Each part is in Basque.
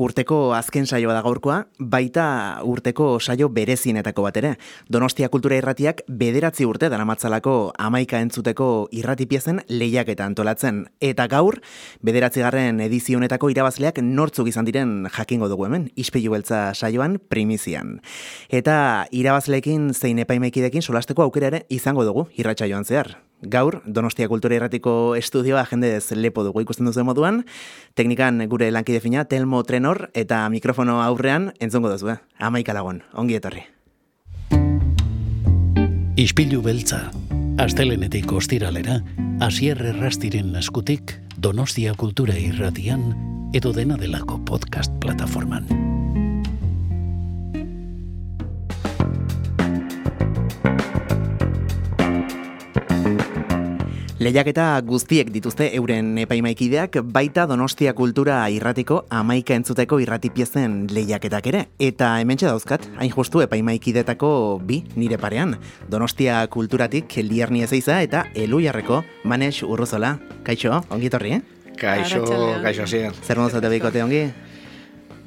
Urteko azken saioa da gaurkoa, baita urteko saio berezinetako bat ere. Donostia Kultura Irratiak bederatzi urte daramatzalako amaika entzuteko irratipiezen lehiak eta antolatzen. Eta gaur, bederatzi garren edizionetako irabazleak nortzuk izan diren jakingo dugu hemen, ispilu beltza saioan primizian. Eta irabazleekin zein epaimekidekin solasteko aukera ere izango dugu irratxa joan zehar. Gaur, Donostia Kultura Irratiko estudioa jende ez lepo dugu ikusten duzu moduan. Teknikan gure lankide fina, Telmo Trenor, eta mikrofono aurrean entzongo duzu, eh? Amaika lagun, ongi etorri. Ispilu beltza, astelenetik ostiralera, asier errastiren eskutik, Donostia Kultura Irratian, edo dena delako podcast plataforman. Lehiaketa guztiek dituzte euren epaimaikideak baita Donostia Kultura irratiko amaika entzuteko irratipiezen lehiaketak ere. Eta hemen dauzkat, hain justu epaimaikidetako bi nire parean. Donostia Kulturatik lierni ezeiza eta elu jarreko Manes Urruzola. Kaixo, ongi torri, eh? Kaixo, kaixo, ziren. Zer modu bikote ongi?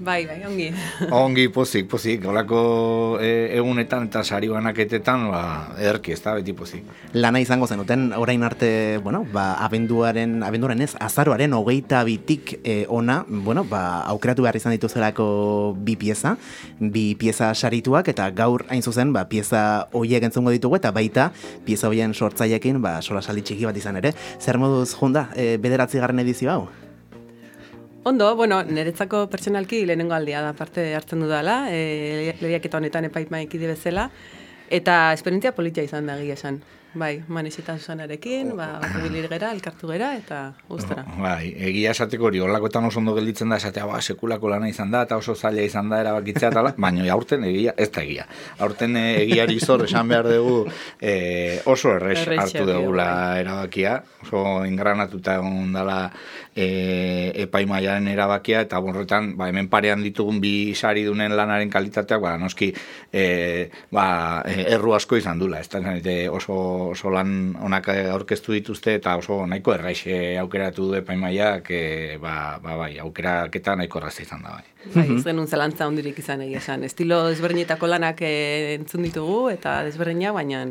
Bai, bai, ongi. ongi, pozik, pozik. Olako e, egunetan eta sari banaketetan, ba, ederki, ez da, beti pozik. Lana izango zenuten, orain arte, bueno, ba, abenduaren, abenduaren ez, azaroaren hogeita bitik e, ona, bueno, ba, aukeratu behar izan dituzelako bi pieza, bi pieza sarituak, eta gaur hain zuzen, ba, pieza hoiek entzungo ditugu, eta baita, pieza hoien sortzailekin, ba, sola txiki bat izan ere. Zer moduz, junda, e, bederatzi garren edizio hau? Ondo, bueno, niretzako pertsonalki lehenengo aldia da parte hartzen dudala, e, lehiak eta honetan epaitmaik bezala, eta esperientzia politia izan da esan. Bai, manesita Susanarekin, ba, bilir gera, elkartu gera, eta guztara. bai, egia esateko hori, holakoetan oso ondo gelditzen da, esatea, ba, sekulako lana izan da, eta oso zaila izan da, erabakitzea, eta baina aurten egia, ez da egia. Aurten eh, egiari zor, esan behar dugu, e, oso errex hartu dugula bai. erabakia, oso ingranatuta egon dela e, epaimaiaren erabakia, eta borretan, ba, hemen parean ditugun bi sari dunen lanaren kalitateak, ba, noski, e, ba, erru asko izan dula, ez da, oso oso lan onak aurkeztu dituzte eta oso nahiko erraixe aukeratu du epaimaiak e, ba, ba, bai, aukeraketa nahiko erraza izan da bai. Bai, ez denun zelantza hondirik izan egia esan. Estilo desberdinetako lanak e, entzun ditugu eta desberdina, baina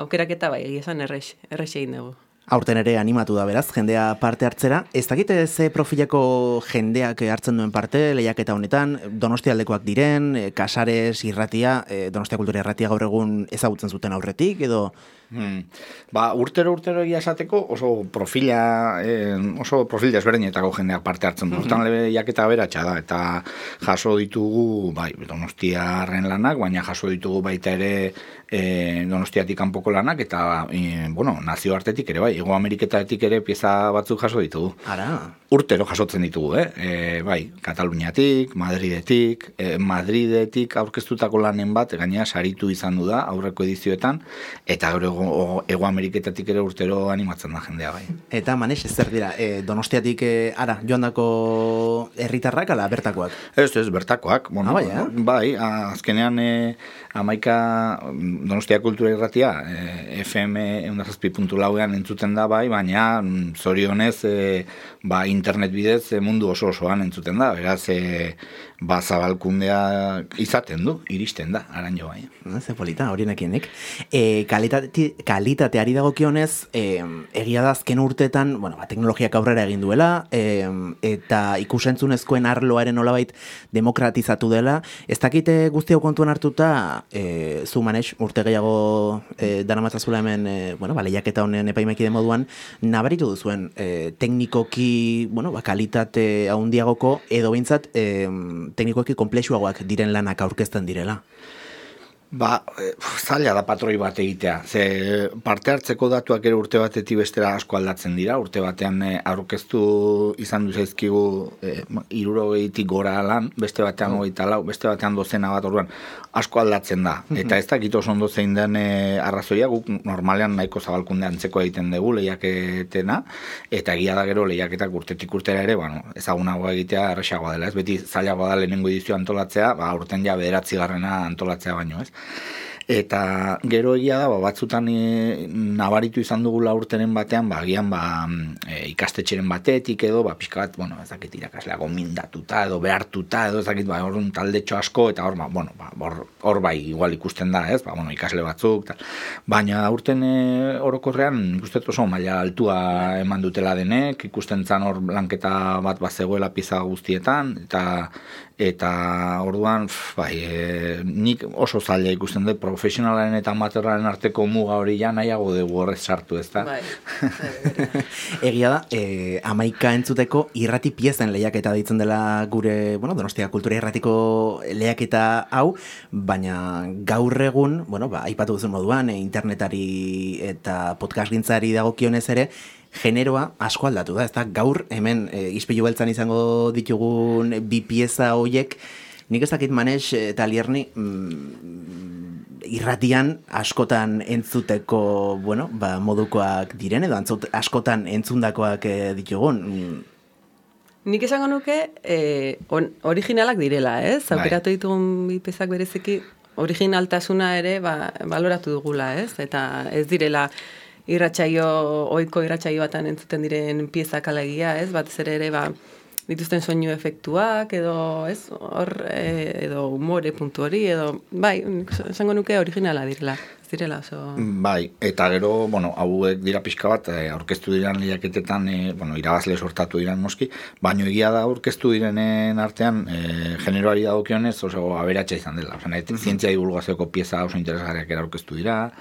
aukeraketa bai, egia esan errex, errex egin dugu. Aurten ere animatu da beraz, jendea parte hartzera. Ez dakite ze profilako jendeak hartzen duen parte, lehiaketa honetan, donostialdekoak diren, kasares, irratia, donostia kultura irratia gaur egun ezagutzen zuten aurretik, edo Hmm. Ba, urtero urtero egia esateko oso profila, eh, oso profil desberdinetako jendeak parte hartzen du. Mm lebe jaketa beratxa da, eta jaso ditugu, bai, donostiarren lanak, baina jaso ditugu baita ere e, donostiatik kanpoko lanak, eta, e, bueno, nazio artetik ere, bai, ego ameriketatik ere pieza batzuk jaso ditugu. Ara. Urtero jasotzen ditugu, eh? E, bai, Kataluniatik, Madridetik, e, Madridetik aurkeztutako lanen bat, gaina saritu izan du da, aurreko edizioetan, eta gaur ego, Ameriketatik ere urtero animatzen da jendea bai. Eta manes, ez zer dira, e, donostiatik e, ara, joan dako herritarrak ala bertakoak? Ez, ez, bertakoak. Bueno, ah, bai, eh? bai, azkenean e, amaika donostia kultura irratia, e, FM eundazazpi puntu lauean entzuten da bai, baina mm, zorionez e, ba, internet bidez e, mundu oso osoan entzuten da, beraz, e, ba, zabalkundea izaten du, iristen da, aran jo bai. Ze polita, hori nekienik. E, kalitate, kalitateari dagokionez, e, egia da azken urteetan, bueno, ba, teknologiak aurrera egin duela, e, eta ikusentzunezkoen arloaren olabait demokratizatu dela. Ez dakite guztiak kontuan hartuta, e, zu manes, urte gehiago e, dara matzazula hemen, e, bueno, ba, lehiaketa honen epaimeki de moduan, nabaritu duzuen e, teknikoki, bueno, ba, kalitate haundiagoko, edo bintzat, e, teknikoki komplexuagoak diren lanak aurkezten direla. Ba, e, zaila da patroi bat egitea. Ze parte hartzeko datuak ere urte batetik bestera asko aldatzen dira. Urte batean e, aurkeztu izan du zaizkigu e, gora lan, beste batean mm. lau, beste batean dozena bat orduan asko aldatzen da. Mm-hmm. Eta ez dakit oso ondo zein den e, arrazoia, guk normalean nahiko zabalkunde antzeko egiten dugu lehiaketena, eta egia da gero lehiaketak urtetik urtera ere, bueno, ezagunagoa egitea erresagoa dela, ez beti zailagoa da lehenengo edizio antolatzea, ba, urten ja bederatzi garrena antolatzea baino, ez? Eta gero egia da, ba, batzutan e, nabaritu izan dugula urtenen batean, ba, agian ba, e, ikastetxeren batetik edo, ba, pixka bat, bueno, ez dakit irakaslea gomindatuta edo behartuta edo, ez dakit, ba, hor taldetxo asko, eta hor, ba, bueno, ba, hor, hor bai igual ikusten da, ez, ba, bueno, ikasle batzuk, tal. baina urten e, orokorrean, ikustet oso maila altua eman dutela denek, ikusten zan hor lanketa bat bat zegoela pizza guztietan, eta eta orduan bai, e, nik oso zaila ikusten dut profesionalaren eta amateuraren arteko muga hori ja nahiago dugu horrez sartu ez da bai, egia da e, amaika entzuteko irrati piezen lehiaketa ditzen dela gure bueno, donostia kultura irratiko lehiaketa hau baina gaur egun bueno, ba, aipatu duzun moduan e, internetari eta podcast gintzari dagokionez ere generoa asko aldatu da, ez da gaur hemen e, izpilu beltzan izango ditugun bi pieza hoiek, nik ez dakit manez eta lierni mm, irratian askotan entzuteko, bueno, ba, modukoak diren edo antzut, askotan entzundakoak e, ditugun. Nik esango nuke e, originalak direla, ez? Bai. Aukeratu ditugun bi piezak bereziki originaltasuna ere ba, baloratu dugula, ez? Eta ez direla irratsaio ohiko irratsaio batan entzuten diren piezak alegia, ez? Batez ere ere ba dituzten soinu efektuak edo, ez? Hor e, edo umore puntu hori edo bai, esango nuke originala direla direla oso... Bai, eta gero, bueno, hauek dira pixka bat, e, aurkeztu diren liaketetan, e, bueno, irabazle sortatu diren noski, baino egia da aurkeztu direnen artean, e, generoari dagokionez oso aberatsa izan dela. Osa, nahi, mm -hmm. zientzia divulgazioko pieza oso interesgarriak era aurkeztu dira,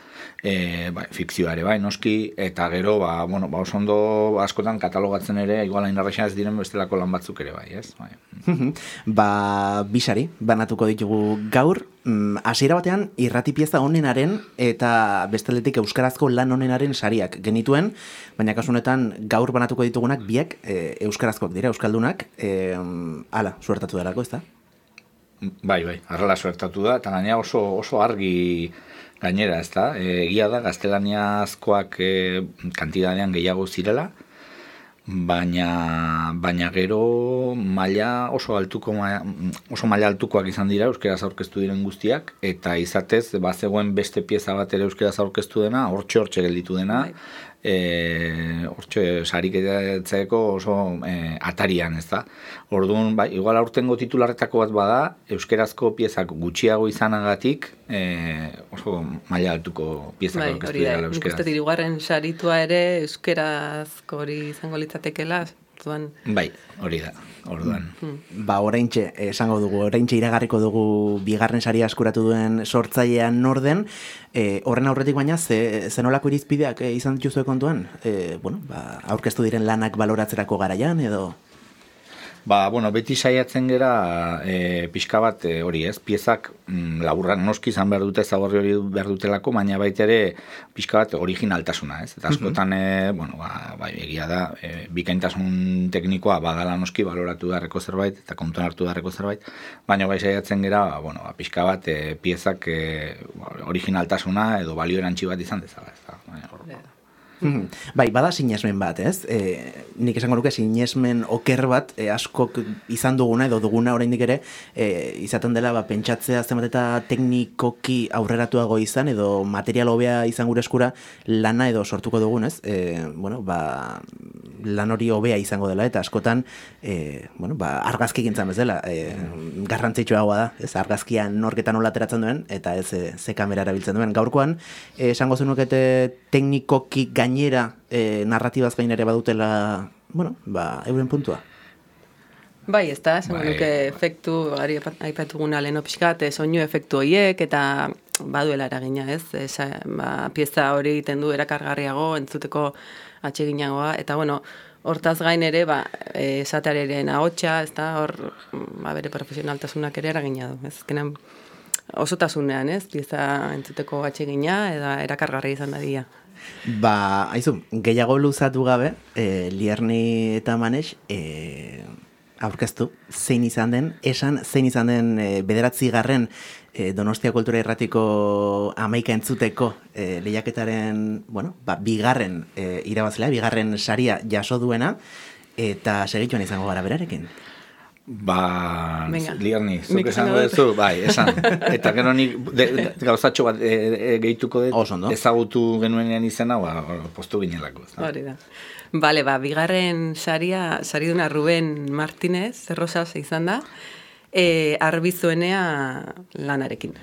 e, bai, fikzioa ere bai, noski, eta gero, ba, bueno, ba, oso ondo askotan katalogatzen ere, igual hain ez diren bestelako lan batzuk ere bai, ez? Bai. ba, bisari, banatuko ditugu gaur, mm, hasiera batean, irrati pieza honenaren, eta besteletik euskarazko lan honenaren sariak genituen, baina kasunetan gaur banatuko ditugunak biek e, euskarazkoak dira, euskaldunak, e, ala, suertatu darako, ez da? Bai, bai, arrela suertatu da, eta gaina oso, oso argi gainera, ez da, e, egia da, gaztelaniazkoak e, kantidadean gehiago zirela, baina, baina gero maila oso altuko oso maila altukoak izan dira euskeraz aurkeztu diren guztiak eta izatez bazegoen beste pieza bat ere euskeraz aurkeztu dena hortxe hortxe gelditu dena. Bai e, hortxe sarik oso e, atarian, ez da. Orduan, bai, igual aurtengo titularretako bat bada, euskerazko piezak gutxiago izanagatik, e, oso maila altuko piezak bai, orkestu dira euskeraz. Bai, saritua ere euskerazko hori izango litzatekela, zuan. Bai, hori da orduan. Mm. Ba, oraintxe, esango dugu, oraintxe iragarriko dugu bigarren saria askuratu duen sortzailean norden, e, horren aurretik baina, ze, zenolako irizpideak e, izan dituzue kontuan? E, bueno, ba, aurkeztu diren lanak baloratzerako garaian, edo... Ba, bueno, beti saiatzen gera e, pixka bat e, hori ez, piezak mm, laburrak noski izan behar dute zaborri hori behar dutelako, baina baita ere pixka bat originaltasuna ez. Eta askotan, e, bueno, ba, ba, egia da, e, bikaintasun teknikoa badala noski baloratu darreko zerbait, eta kontuan hartu darreko zerbait, baina bai saiatzen gera, ba, bueno, ba, pixka bat e, piezak e, originaltasuna edo balio erantzi bat izan dezala. Ez da, Mhm. Bai, bada sinesmen bat, ez? E, nik esango nuke sinesmen oker bat e, askok izan duguna edo duguna oraindik ere e, izaten dela ba, pentsatzea zenbat eta teknikoki aurreratuago izan edo material hobea izan gure eskura lana edo sortuko dugun, ez? E, bueno, ba, lan hori hobea izango dela eta askotan e, bueno, ba, argazki gintzen bezala e, garrantzitsua da, ez? Argazkia norketan nola ateratzen duen eta ez e, ze kamera erabiltzen duen. Gaurkoan, e, esango zenukete teknikoki gain gainera e, narratibaz gainera badutela, bueno, ba, euren puntua. Bai, ez da, esan bai. efektu, ari aipatu guna leheno pixkat, soinu efektu horiek, eta baduela eragina, ez? Esa, ba, pieza hori egiten du erakargarriago, entzuteko atseginagoa, eta bueno, hortaz gain ere, ba, esatearen ahotsa, ez da, hor, ba, bere profesionaltasunak ere eragina du, ez? Kenan, osotasunean, ez? Pieza entzuteko atsegina, eta erakargarri izan da dia. Ba, haizu, gehiago luzatu gabe, e, lierni eta manes, e, aurkeztu, zein izan den, esan, zein izan den e, bederatzi garren e, Donostia Kultura Erratiko amaika entzuteko e, lehiaketaren, bueno, ba, bigarren e, irabazlea, bigarren saria jaso duena, eta segituan izango gara berarekin. Ba. Lierni, zuk esango duzu, bai, esan. Eta gero nik de, de, gauzatxo bat e, e, gehituko dut, Oso ondo. ezagutu genuenean izena, ba, postu ginelako. ez da? Hori da. Bale, ba, bigarren saria, sariduna Ruben Martinez, Rosas izan da, e, arbizuenea lanarekin.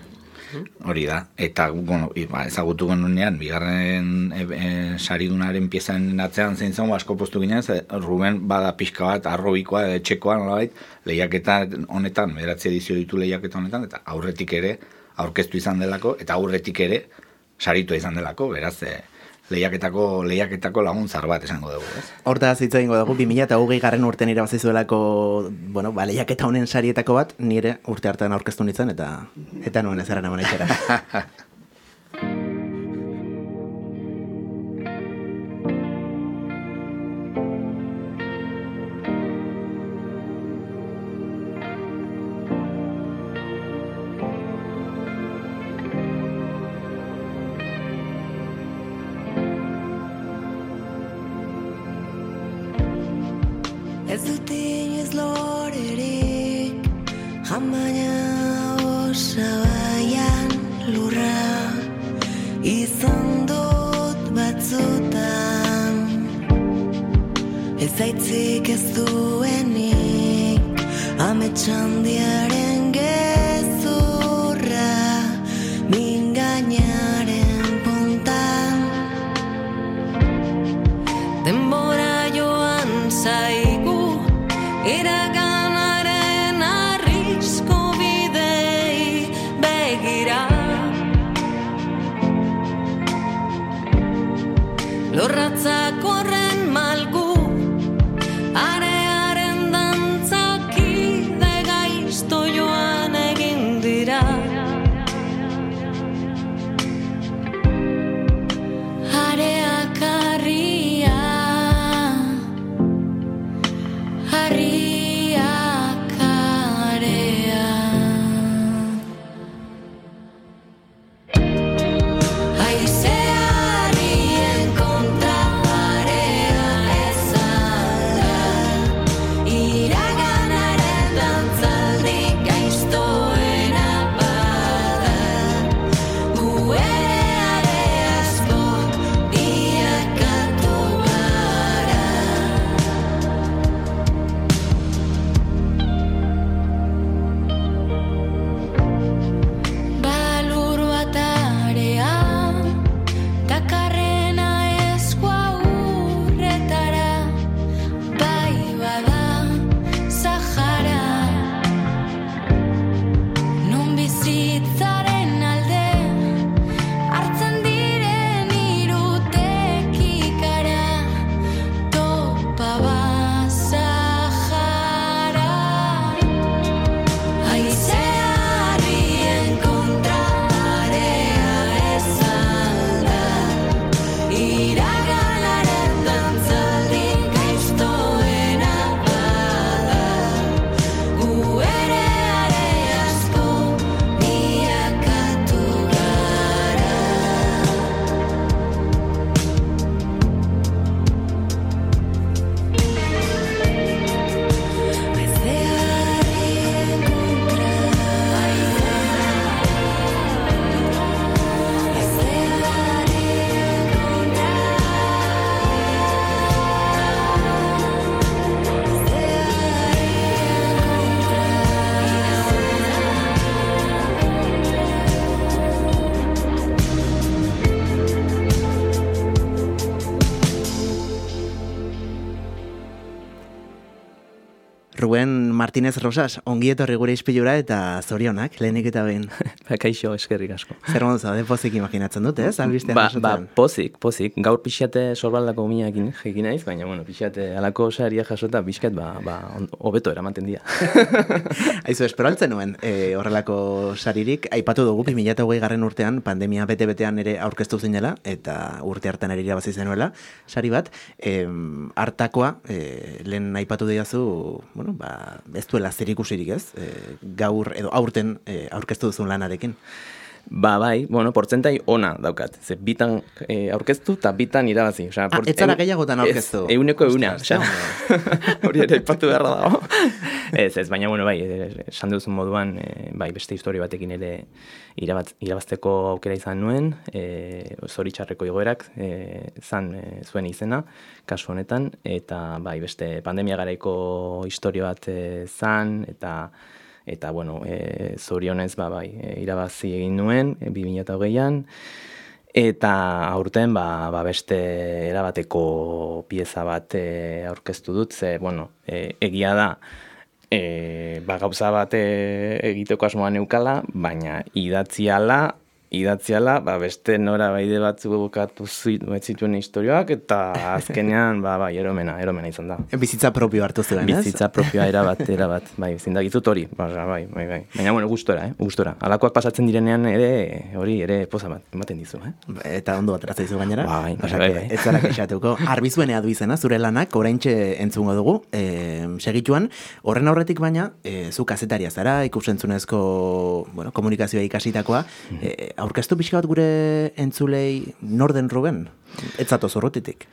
Hori da, eta bueno, ba, ezagutu genunean, bigarren e, e, saridunaren piezan atzean zein zen, asko postu ginen, Ruben bada pixka bat, arrobikoa, etxekoa, nolabait, lehiaketa honetan, bederatzi edizio ditu lehiaketa honetan, eta aurretik ere, aurkeztu izan delako, eta aurretik ere, saritua izan delako, beraz, e, lehiaketako, lehiaketako laguntzar bat esango dugu, ez? Hortaz hitz egingo dugu, 2008 garren urtean irabazi zuelako, bueno, ba, lehiaketa honen sarietako bat, nire urte hartan aurkeztu nintzen, eta eta nuen ez eran Denbora joan zaigu Iraganaren Martínez Rosas, ongi etorri gure ispilura eta zorionak, lehenik eta behin. Ba, kaixo, eskerrik asko. Zer modu zaude pozik imaginatzen dut, ez? Albistea Ba, ba, pozik, pozik. Gaur pixate sorbaldako miakin jekin naiz, baina, bueno, pixate alako saria jasota pixkat, ba, ba, hobeto eramaten dira. Aizu, espero altzen nuen e, horrelako saririk. Aipatu dugu, 2008 garren urtean, pandemia bete-betean ere aurkeztu zinela, eta urte hartan ere irabazi zenuela, sari bat, em, hartakoa, e, lehen aipatu diazu, bueno, ba, ez duela zer ikusirik ez, e, gaur edo aurten e, aurkeztu duzun lanarekin. Ba, bai, bueno, portzentai ona daukat. Ze bitan e, aurkeztu eta bitan irabazi. Osea, Ah, ez zara gehiagotan aurkeztu? Ez, euneko euna. Osea, hori ere ipatu beharra dago. ez, ez, baina, bueno, bai, e, esan duzun moduan, e, bai, beste historia batekin ere irabat, irabazteko aukera izan nuen, e, zoritxarreko igoerak, e, zan e, zuen izena, kasu honetan, eta bai, beste pandemia garaiko historia bat e, zan, eta eta bueno, e, zorionez ba, bai, e, irabazi egin nuen, e, 2008an, eta aurten ba, ba beste erabateko pieza bat e, aurkeztu dut, ze, bueno, e, egia da, e, ba, gauza bat e, egiteko asmoa neukala, baina idatziala, idatziala, ba, beste nora baide batzu bukatu zit- zituen historioak, eta azkenean, ba, bai, eromena, eromena izan da. Bizitza propio hartu zuen, ez? Bizitza propioa erabat, erabat, bai, zindagizut hori, ba, bai, bai, bai. Baina, bueno, gustora, eh, gustora. Alakoak pasatzen direnean ere, hori ere poza bat, ematen dizu, eh? Eta ondo atera zaizu gainera. Bai, bai, bai, bai. ez zara kexatuko. Arbizuenea du izena, zure lanak, oraintxe entzungo dugu, e, segituan, horren aurretik baina, e, zu kazetaria zara, ikusentzunezko, bueno, komunikazioa ikasitakoa, e, aurkeztu pixka bat gure entzulei norden Ruben? Ez zatoz horretitik.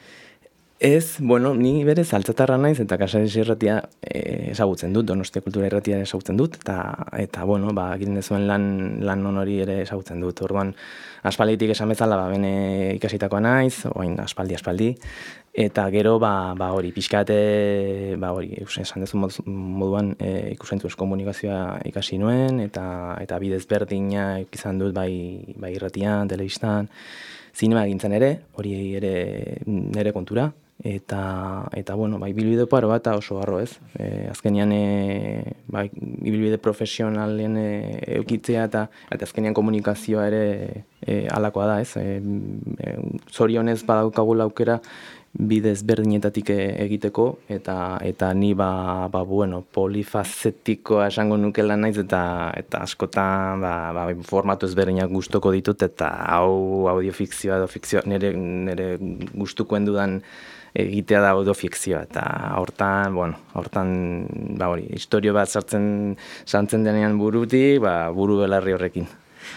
Ez, bueno, ni berez altzatarra naiz eta kasari irratia e, ezagutzen dut, donostia kultura irratia ezagutzen dut, eta, eta bueno, ba, egiten dezuen lan, lan non hori ere ezagutzen dut. Orduan, aspalditik esan bezala, ba, bene ikasitakoa naiz, oain aspaldi, aspaldi, eta gero, ba, ba hori, pixkate, ba hori, esan dezu mod- moduan, e, ikusentzuz komunikazioa ikasi nuen, eta, eta bidez berdina izan dut bai, bai irratian, telebistan, zinema egintzen ere, hori ere nere kontura, eta, eta bueno, bai, bilbide paro bat oso garro ez. E, azkenean, e, bai, ibilbide profesionalen e, eukitzea eta, eta azkenean komunikazioa ere e, alakoa da ez. E, e, zorionez badaukagula aukera bidez berdinetatik e- egiteko eta eta ni ba, ba bueno, polifazetikoa esango nukela naiz eta eta askotan ba, ba, formatu ezberdinak gustoko ditut eta hau audiofikzioa edo fikzioa nire nire gustukoen dudan egitea da audiofikzioa eta hortan, bueno, hortan ba hori, historio bat sartzen sartzen denean buruti, ba buru belarri horrekin.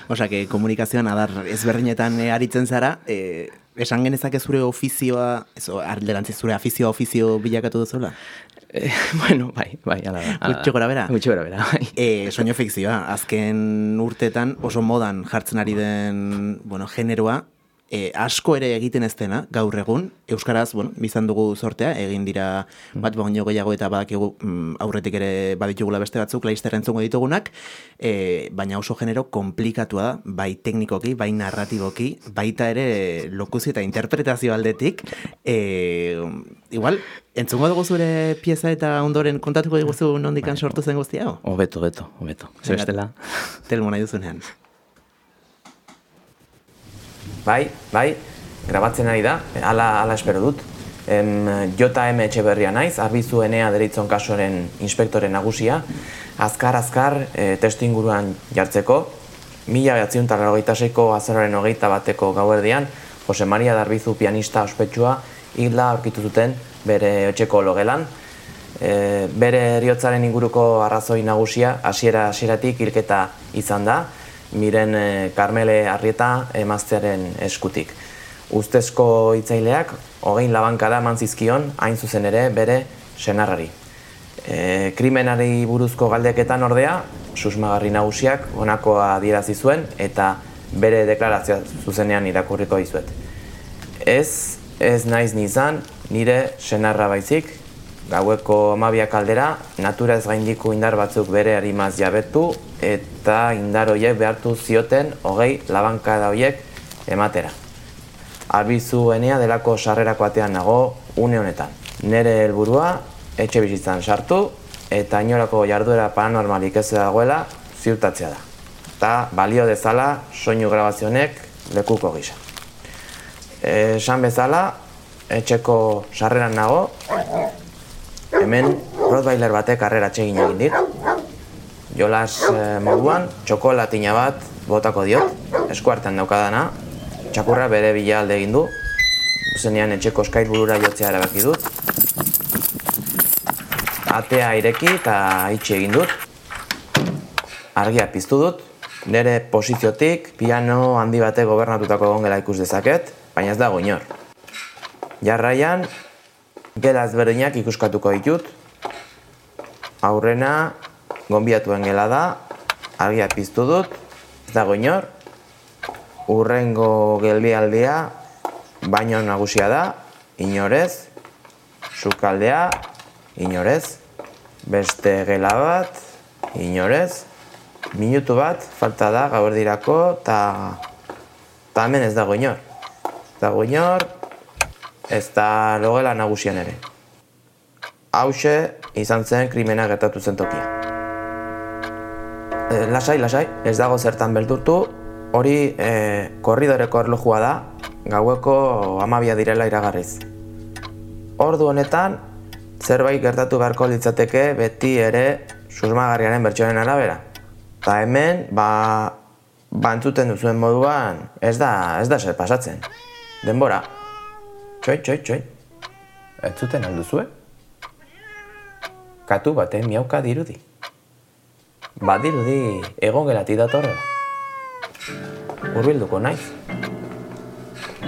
Osea, que komunikazioan adar ezberdinetan e, aritzen zara, e, esan genezake zure ofizioa, ez, alderantziz zure afizioa ofizio bilakatu duzula? Eh, bueno, bai, bai, ala da. Gutxi gora bera? Gutxi gora bera, bai. E, soño fikzioa, azken urtetan oso modan jartzen ari den, bueno, generoa, e, asko ere egiten ez dena, gaur egun, Euskaraz, bueno, bizan dugu sortea, egin dira bat baino gehiago eta badakigu mm, aurretik ere baditugula beste batzuk, laizter entzungo ditugunak, e, baina oso genero komplikatua da, bai teknikoki, bai narratiboki, baita ere lokuzio eta interpretazio aldetik, e, igual, entzungo dugu zure pieza eta ondoren kontatuko diguzu nondikan sortu zen guzti hau? Hobeto, hobeto, hobeto. Zer bestela. Telmo nahi duzunean. Bai, bai, grabatzen ari da, ala, ala espero dut. Em, JM Etxeberria naiz, arbizu enea deritzon kasuaren inspektore nagusia. Azkar, azkar, e, testu inguruan jartzeko. Mila behatziun seiko azararen hogeita bateko gauerdian, Jose Maria Darbizu pianista ospetsua hilda aurkitu zuten bere etxeko logelan. E, bere eriotzaren inguruko arrazoi nagusia hasiera hasieratik hilketa izan da, miren e, Karmele Arrieta emaztearen eskutik. Ustezko hitzaileak hogein labankada eman zizkion hain zuzen ere bere senarrari. E, krimenari buruzko galdeketan ordea, susmagarri nagusiak honakoa adierazi zuen eta bere deklarazioa zuzenean irakurriko dizuet. Ez, ez naiz nizan, nire senarra baizik, gaueko amabiak aldera, natura ez gaindiko indar batzuk bere harimaz jabetu eta indar horiek behartu zioten hogei labankada horiek ematera. Arbizu enea delako sarrerako atean nago une honetan. Nere helburua etxe bizitzan sartu eta inolako jarduera paranormalik ez dagoela ziurtatzea da. Eta balio dezala soinu grabazionek lekuko gisa. Esan bezala, etxeko sarreran nago, hemen Rottweiler batek harrera txegin egin dit. Jolas eh, moduan, txokolatina bat botako diot, eskuartean daukadana, txakurra bere bila alde egin du, zenean etxeko eskait burura jotzea erabaki dut. Atea ireki eta itxi egin dut. Argia piztu dut, nire posiziotik piano handi bate gobernatutako gongela ikus dezaket, baina ez dago inor. Jarraian, gela ezberdinak ikuskatuko ditut, aurrena gonbiatuen gela da, argia piztu dut, ez dago inor, urrengo geldialdia baino nagusia da, inorez, sukaldea, inorez, beste gela bat, inorez, minutu bat, falta da gauerdirako, eta ta hemen ez dago inor. Ez dago inor, ez da logela nagusian ere. Hauxe izan zen krimena gertatu zen tokia. E, lasai, lasai, ez dago zertan beldurtu, hori e, korridoreko erlojua da, gaueko amabia direla iragarriz. Ordu honetan, zerbait gertatu beharko litzateke beti ere susmagarriaren bertsoaren arabera. Eta hemen, ba, ba entzuten duzuen moduan, ez da, ez da zer pasatzen. Denbora. Txoi, txoi, txoi. Ez zuten alduzue? Katu baten miauka dirudi. Badirudi egon gelati datorrela. Urbilduko naiz.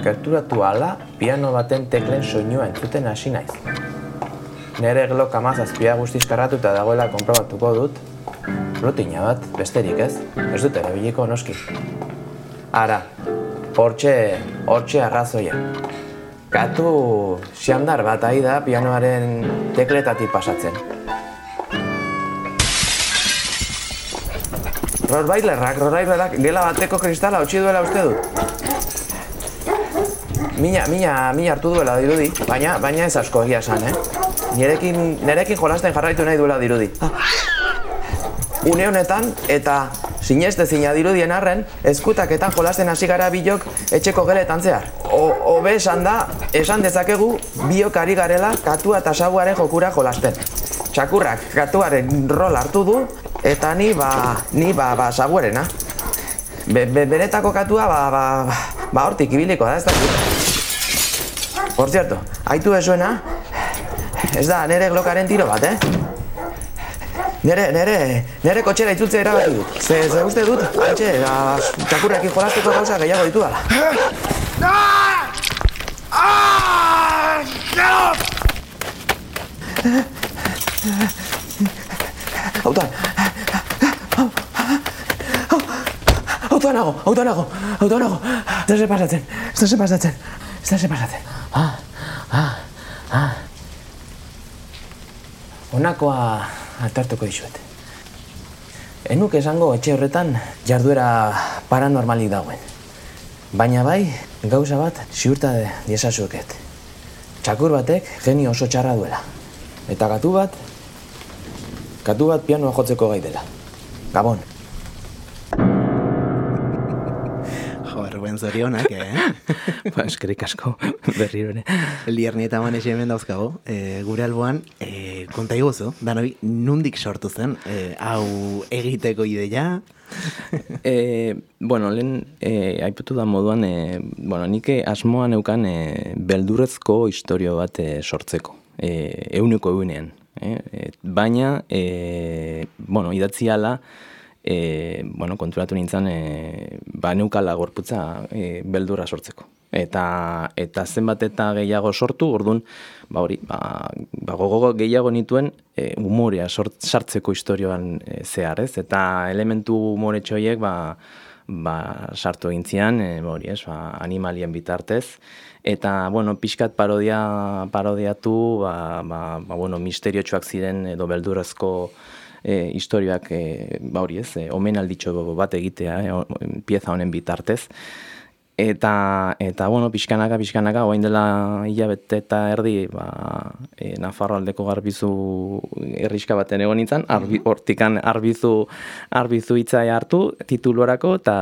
Gerturatu ala, piano baten teklen soinua entzuten hasi naiz. Nere glok amazazpia guztiz karratuta dagoela konprobatuko dut. Rutina bat, besterik ez, ez dut erabiliko noski. Ara, hortxe, hortxe arrazoia. Katu xandar bat ari da pianoaren tekletatik pasatzen. Rottweilerrak, Rottweilerrak gela bateko kristala utzi duela uste dut. Mina, mina, mina hartu duela dirudi, baina, baina ez asko egia esan, eh? Nirekin, nirekin jolasten jarraitu nahi duela dirudi. Une honetan, eta sinestezina dirudien arren, eskutaketan jolasten hasi gara bilok etxeko geletan zehar. O, hobe esan da, esan dezakegu biok ari garela katua eta sabuaren jokura jolasten. Txakurrak katuaren rol hartu du, eta ni ba, ni ba, ba sabuarena. Be, be, beretako katua ba, ba, ba hortik ibiliko da, ez da? Por cierto, haitu bezuena, ez da nere glokaren tiro bat, eh? Nere, nere, nere kotxera itzultzea erabaki dut. Ze, ze uste dut, antxe, ba, txakurrekin jolasteko gauza gehiago ditu dala. Autan, Autoan nago, autoan nago, autoan nago. Ez da ze pasatzen, ez da ze pasatzen, ez da ze pasatzen. Ah, ah, ah. Honakoa atartuko dizuet. Enuk esango etxe horretan jarduera paranormalik dagoen. Baina bai, gauza bat ziurta diesazueket. Txakur batek genio oso txarra duela. Eta katu bat, katu bat pianoa jotzeko gai dela. Gabon. Ruben zorionak, eh? ba, eskerik asko berriro ere. Lierni eta manexi hemen dauzkago, e, gure alboan, e, konta iguzu, danoi, nundik sortu zen, e, hau egiteko ideia, e, bueno, lehen e, aipatu da moduan, e, bueno, nik asmoa neukan e, beldurrezko historio bat e, sortzeko, e, euneko eunean. E, baina, e, bueno, idatzi ala, e, bueno, konturatu nintzen, e, ba, neukala gorputza e, beldurra sortzeko. Eta, eta zenbat eta gehiago sortu, orduan, ba hori, ba, ba gogo gehiago nituen e, umorea sort, sartzeko historioan e, zehar, ez? Eta elementu umore txoiek, ba, ba, sartu egin zian, e, ba, hori, ez, ba, animalien bitartez. Eta, bueno, pixkat parodia, parodiatu, ba, ba, ba, bueno, misteriotsuak ziren edo beldurrezko e, historioak, e, ba hori ez, e, omenalditxo bat egitea, e, o- pieza honen bitartez. Eta, eta bueno, pixkanaka, pixkanaka, orain dela hilabete eta erdi, ba, e, Nafarro aldeko garbizu herriska baten egon nintzen, arbi, hortikan arbizu, arbizu hitza hartu tituluarako, eta,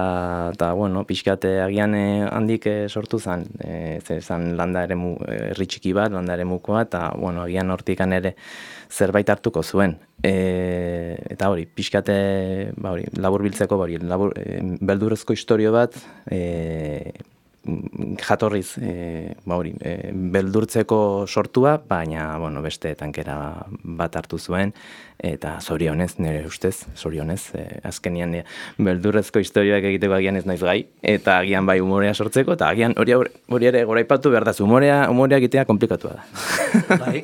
eta bueno, pixkate agian eh, handik eh, sortu zen, e, ze zan landa ere mu, herri txiki bat, landa ere mukoa, eta bueno, agian hortikan ere zerbait hartuko zuen. E, eta hori, pixkate, ba hori, labur biltzeko, hori, labur, e, beldurrezko historio bat, e, jatorriz, e, ba hori, e, beldurtzeko sortua, baina, bueno, beste tankera bat hartu zuen, eta zorionez, nire ustez, zorionez, e, azkenian e, beldurrezko historioak egiteko agian ez naiz gai, eta agian bai umorea sortzeko, eta agian hori, hori ere goraipatu behar da, umorea, umorea egitea komplikatua da. Bai,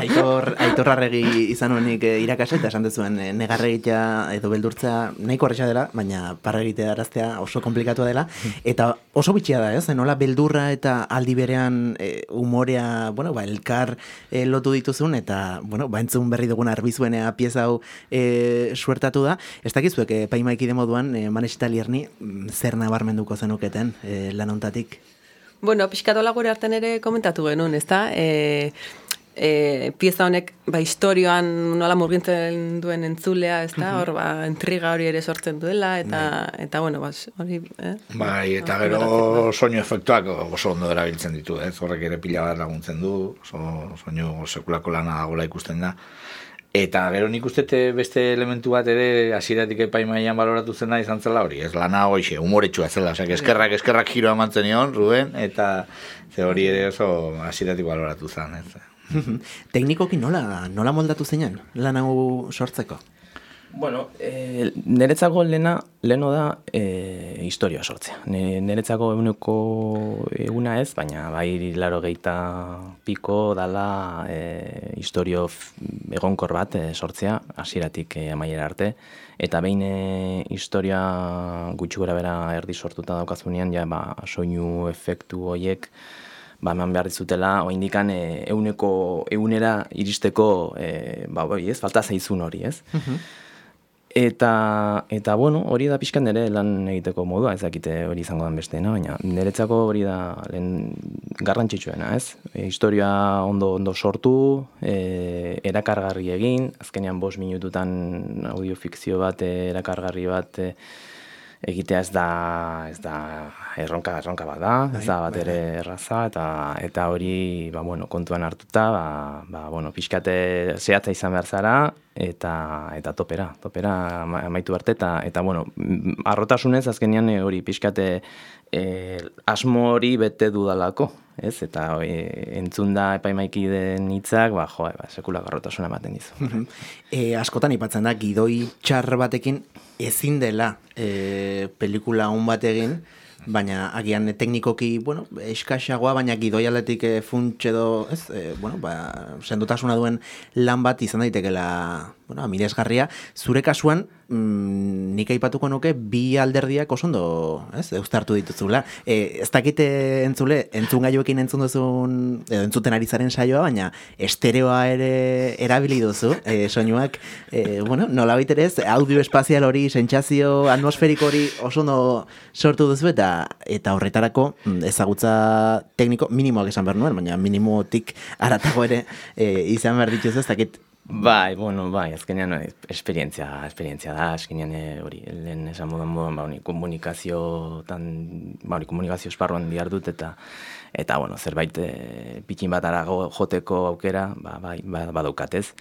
aitor, aitor arregi izan honik eh, irakasle eta esan dezuen negarregitea edo beldurtzea nahiko horretxa dela, baina parregitea araztea oso komplikatua dela, eta oso bitxia da, ez? Nola beldurra eta aldi berean eh, umorea, bueno, ba, elkar eh, lotu dituzun, eta, bueno, ba, entzun berri dugun arbizuenea pieza hau eh, suertatu da. Ez dakizuek, eh, paimaiki moduan, eh, manesita lierni, mm, zer nabarmenduko zenuketen eh, lan hontatik? Bueno, pixkatola gure artean ere komentatu genuen, ezta? E, e, pieza honek, ba, historioan nola murgintzen duen entzulea, ezta? Hor, ba, intriga hori ere sortzen duela, eta, eta bueno, ba, hori, eh? Bai, eta gero soinu efektuak oso ondo erabiltzen ditu, ez? Horrek ere pila bat laguntzen du, oso soinu sekulako lana dagoela ikusten da. Eta gero nik uste te beste elementu bat ere hasieratik epaimaian baloratu zena izan zela hori, ez lana hoxe, humoretsua zela, osea, eskerrak eskerrak giro eman zenion, Ruben, eta ze hori ere oso hasieratik baloratu zen, ez? Teknikoki nola, nola moldatu zeinen lan hau sortzeko? Bueno, e, niretzako lehena, leheno da e, historia sortzea. Niretzako eguneko eguna ez, baina bai laro geita piko dala e, historio egonkor bat e, sortzea, hasieratik e, amaiera arte. Eta behin e, historia gutxi gora bera erdi sortuta daukazunean, ja, ba, soinu efektu hoiek, ba, eman behar dizutela, oindikan e, euneko, eunera iristeko, e, ba, bai, ez, falta zaizun hori, ez? Eta, eta bueno, hori da pixkan nire lan egiteko modua, ez dakite hori izango den besteena, baina niretzako hori da lehen garrantzitsuena, ez? E, historia ondo ondo sortu, e, erakargarri egin, azkenean bost minututan audiofikzio bat, e, erakargarri bat e, egitea ez da, ez da erronka erronka bat da, ez da bat ere erraza eta eta hori ba, bueno, kontuan hartuta ba, ba, bueno, pixkate zehatza izan behar zara eta eta topera, topera ama- amaitu arte eta eta bueno, arrotasunez azkenean e, hori pixkate e, asmo hori bete dudalako, ez? Eta e, entzun da epaimaiki den hitzak, ba, jo, ba, sekula garrotasuna ematen dizu. E, askotan ipatzen da, gidoi txar batekin ezin dela e, pelikula on bat egin, baina agian teknikoki, bueno, eskaxagoa, baina gidoi aldetik e, funts edo, ez, e, bueno, ba, sendotasuna duen lan bat izan daitekela, bueno, amiresgarria. Zure kasuan, mm, nik aipatuko nuke bi alderdiak oso ondo, ez, eustartu dituzula. E, ez dakite entzule, entzun gaioekin entzun duzun, edo entzuten ari zaren saioa, baina estereoa ere erabili duzu, e, soinuak, e, bueno, nolabait ere audio espazial hori, sentsazio atmosferiko hori oso ondo sortu duzu, eta eta horretarako mm, ezagutza tekniko minimoak esan behar nuen, baina minimotik aratago ere e, izan behar dituzu, ez dakit Bai, bueno, bai, azkenean eh, esperientzia, esperientzia da, azkenean eh, hori, lehen esan modan modan, ba, hori, komunikazio, tan, ba, hori, komunikazio esparruan dut, eta, eta, bueno, zerbait e, pikin bat arago joteko aukera, ba, bai, ba, badaukatez,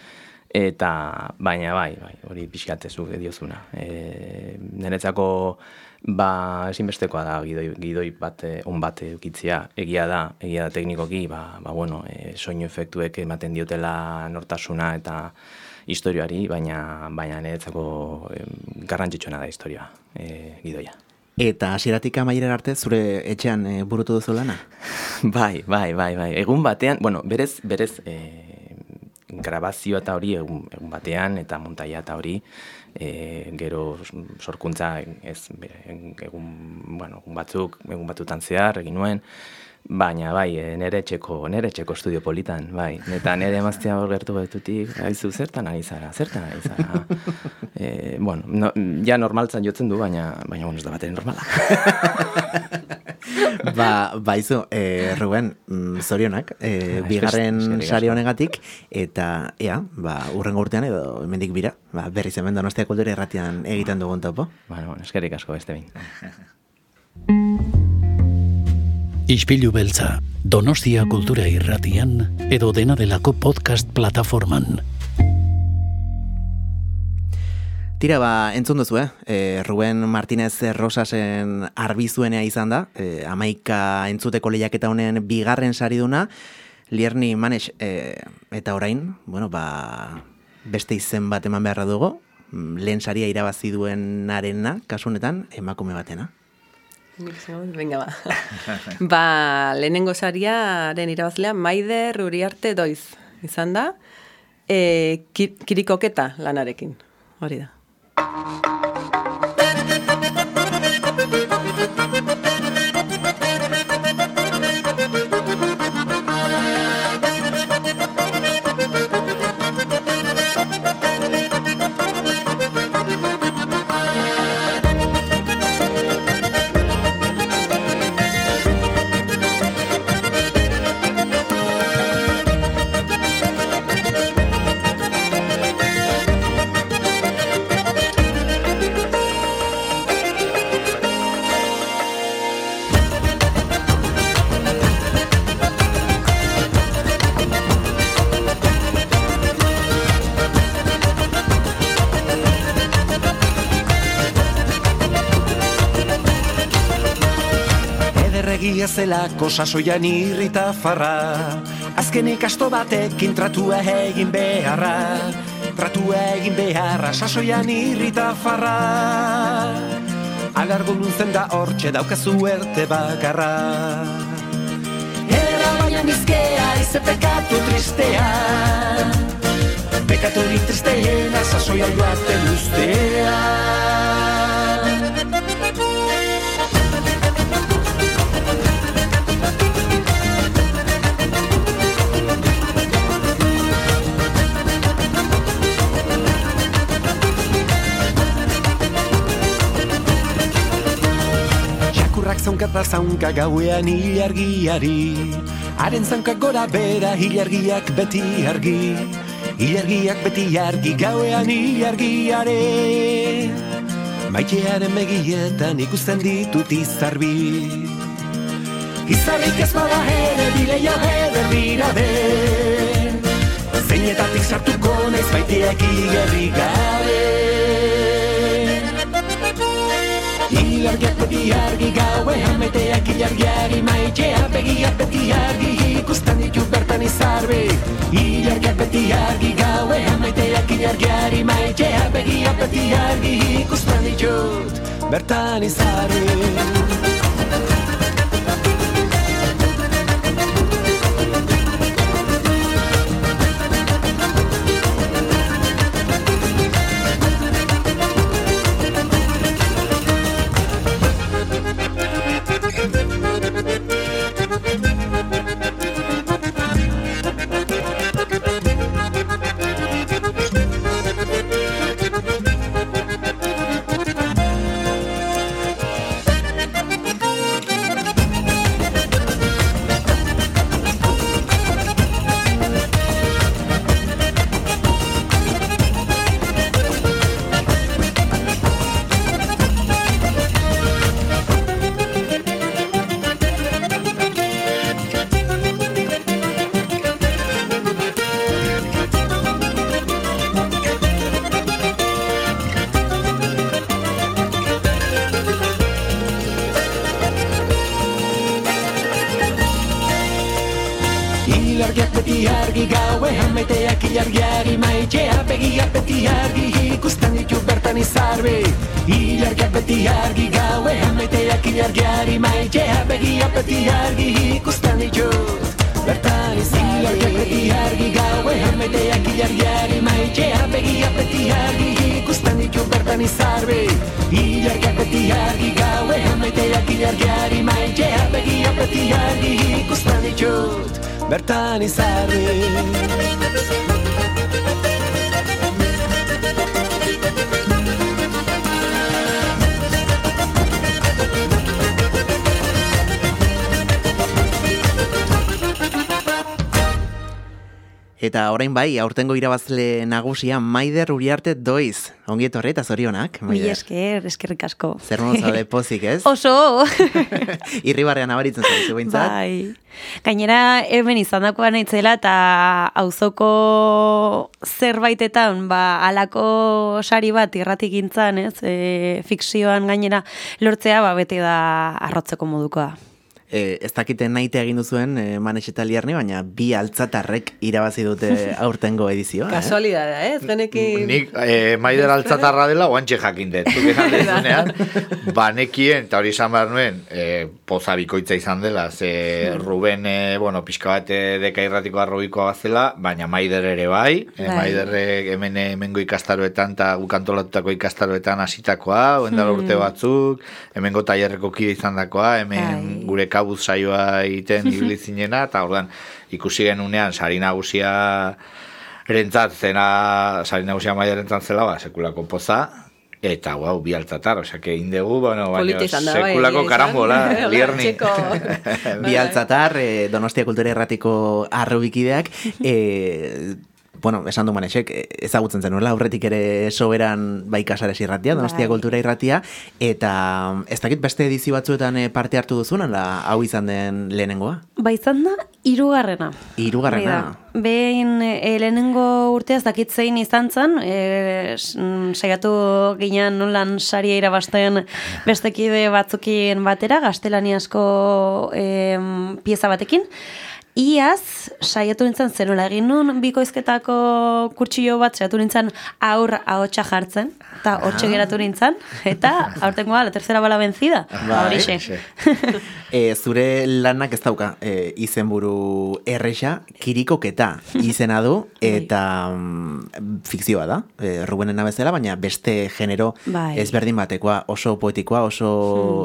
eta, baina, bai, bai, hori pixkatezu diozuna. E, niretzako, ba, ezinbestekoa da gidoi, gidoi bat, eh, on bat edukitzea, egia da, egia da teknikoki, ba, ba bueno, e, soinu efektuek ematen diotela nortasuna eta historioari, baina baina niretzako em, garrantzitsuena da historia, e, gidoia. Eta hasieratik amaierar arte zure etxean e, burutu duzu lana? bai, bai, bai, bai. Egun batean, bueno, berez, berez, e, grabazioa eta hori egun, egun batean eta montaia eta hori e, gero sorkuntza ez egun, bueno, egun batzuk, egun batutan zehar egin nuen, baina bai, e, nere etxeko, nere etxeko estudio politan, bai. Eta nere emaztea hor gertu betutik, aizu, zertan ari zara, zertan ari zara. e, bueno, no, ja normaltzan jotzen du, baina, baina bueno, ez da batere normala. ba, baizu, e, Ruben, mm, zorionak, e, bigarren sari honegatik, eta ea, ba, urrengo urtean edo hemendik bira, ba, berriz hemen donostia kultura erratian egiten dugun topo. bueno, bueno, eskerrik asko beste behin. Ispilu beltza, Donostia Kultura Irratian edo dena delako podcast plataforman. Tira, ba, entzun duzu, eh? E, Ruben Martinez Rosasen arbizuenea izan da, e, amaika entzuteko lehiaketa honen bigarren sariduna, Lierni Manes, e, eta orain, bueno, ba, beste izen bat eman beharra dugu, mm, lehen saria irabazi duenarena, kasu honetan, emakume batena. Nik dut, Venga, ba. ba, lehenengo sariaren irabazlea Maider Uriarte Doiz izan da, e, ki, kirikoketa lanarekin, hori da. Ederregia zelako sasoian irrita farra. Azkenik asto batekin tratua egin beharra. Tratua egin beharra sasoian irrita farra. Alargo nuntzen da hortxe daukazu erte bakarra. Era baina nizkea ize pekatu tristea. Pekaturik tristeena sasoia joaten ustea Txakurrak zaunkata zaunka gauean hilargiari. Haren zaunkak gora bera hilargiak beti argi. Hilargiak beti argi gauean hilargiare. Maitearen begietan ikusten ditut izarbi Izarrik ez bada ere bileia eder dira de Zeinetatik sartuko naiz baiteak igerri gabe Ilargiak beti argi gauean meteak ilargiari maitxea begiak beti argi ikusten ditu bertan izarbi Ilargiak beti argi gauean meteak ilargiari maitxea begiak beti argi ikusten ditut bertan izarbi bai, aurtengo irabazle nagusia Maider Uriarte Doiz. Ongi etorri eta zorionak, Mi Maider. esker, eskerrik asko. Zer modu zaude pozik, ez? Oso! Irribarrean abaritzen zaizu behintzat. bai. Gainera, hemen izan dakoa naitzela eta auzoko zerbaitetan, ba, alako sari bat irratik gintzan, ez? E, fikzioan gainera lortzea, ba, beti da arrotzeko modukoa. E, ez dakite naite egin duzuen e, Manex eta Lierni, baina bi altzatarrek irabazi dute aurtengo edizioa. eh? Kasualidadea, eh? Ez genekin... Nik eh, maider altzatarra dela oantxe jakin dut. Banekien, eta hori izan behar nuen, eh, poza bikoitza izan dela, ze Ruben, eh, bueno, pixka bat eh, deka irratiko arrobikoa bazela, baina maider ere bai, eh, Bai. maiderrek hemen hemengo ikastaroetan eta gukantolatutako ikastaroetan hasitakoa, oendala urte batzuk, hemengo tailerreko kide izan dakoa, hemen Bai. gure kabuz saioa egiten ibili zinena, eta ordan ikusi genunean sari nagusia rentzat zena, sari nagusia maiderentzat zela, ba, sekulako poza, eta guau, bi altzatar, osea, que indegu, bueno, baina bai, sekulako esan. karambola, lierni. Bi altzatar, e, Donostia Kultura Erratiko arrobikideak, e, bueno, esan du manexek, e, ezagutzen zenuela, aurretik ere soberan bai kasares irratia, Donostia Bai. Kultura Irratia, eta ez dakit beste edizio batzuetan e, parte hartu duzun, ala hau izan den lehenengoa? Ba izan da, hirugarrena. Hirugarrena. Hori da. Behin e, lehenengo urteaz dakit zein izan zen, e, mm, saiatu ginen nolan saria irabazten bestekide batzukin batera, gaztelaniazko e, pieza batekin. Iaz, saiatu nintzen zenola egin nun, bikoizketako kurtsillo bat, saiatu nintzen aur ahotsa jartzen, eta hortxe geratu nintzen, eta aurtengoa, la tercera bala vencida. Ba, horixe. E, zure lanak ez dauka e, izenburu erresa, kirikoketa izena du, eta mm, fikzioa da, e, Rubenena bezala, baina beste genero Bai. ezberdin batekoa, oso poetikoa, oso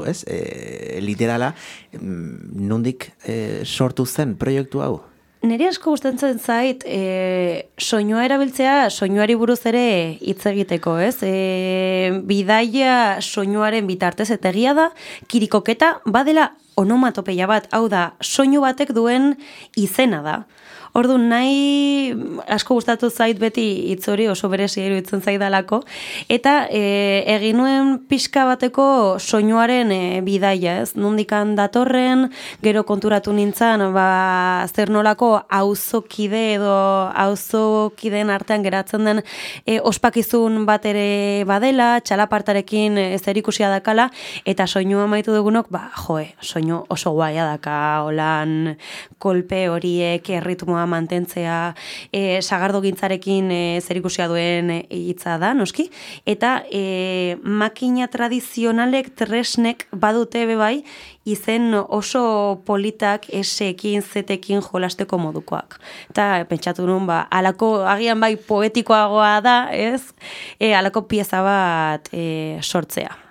ez, e, literala, mm, nundik e, sortu zen proiektu hau? Neri asko gustatzen zait, e, soinua erabiltzea, soinuari buruz ere hitz egiteko, ez? E, bidaia soinuaren bitartez, eta egia da, kirikoketa badela onomatopeia bat, hau da, soinu batek duen izena da. Ordu nahi asko gustatu zait beti hitz hori oso berezia iruditzen zaidalako eta e, egin nuen pixka bateko soinuaren e, bidaia, ez? Nondikan datorren, gero konturatu nintzen, ba zer nolako auzokide edo auzokideen artean geratzen den e, ospakizun bat ere badela, txalapartarekin e, zer ikusia dakala eta soinua amaitu dugunok, ba joe, soinu oso guaia daka, holan kolpe horiek, erritmoa mantentzea, e, sagardo gintzarekin e, zer ikusia duen hitza da, noski, eta e, makina tradizionalek tresnek badute be bai, izen oso politak esekin, zetekin jolasteko modukoak. Eta pentsatu nun, ba, alako, agian bai poetikoagoa da, ez? E, alako pieza bat e, sortzea.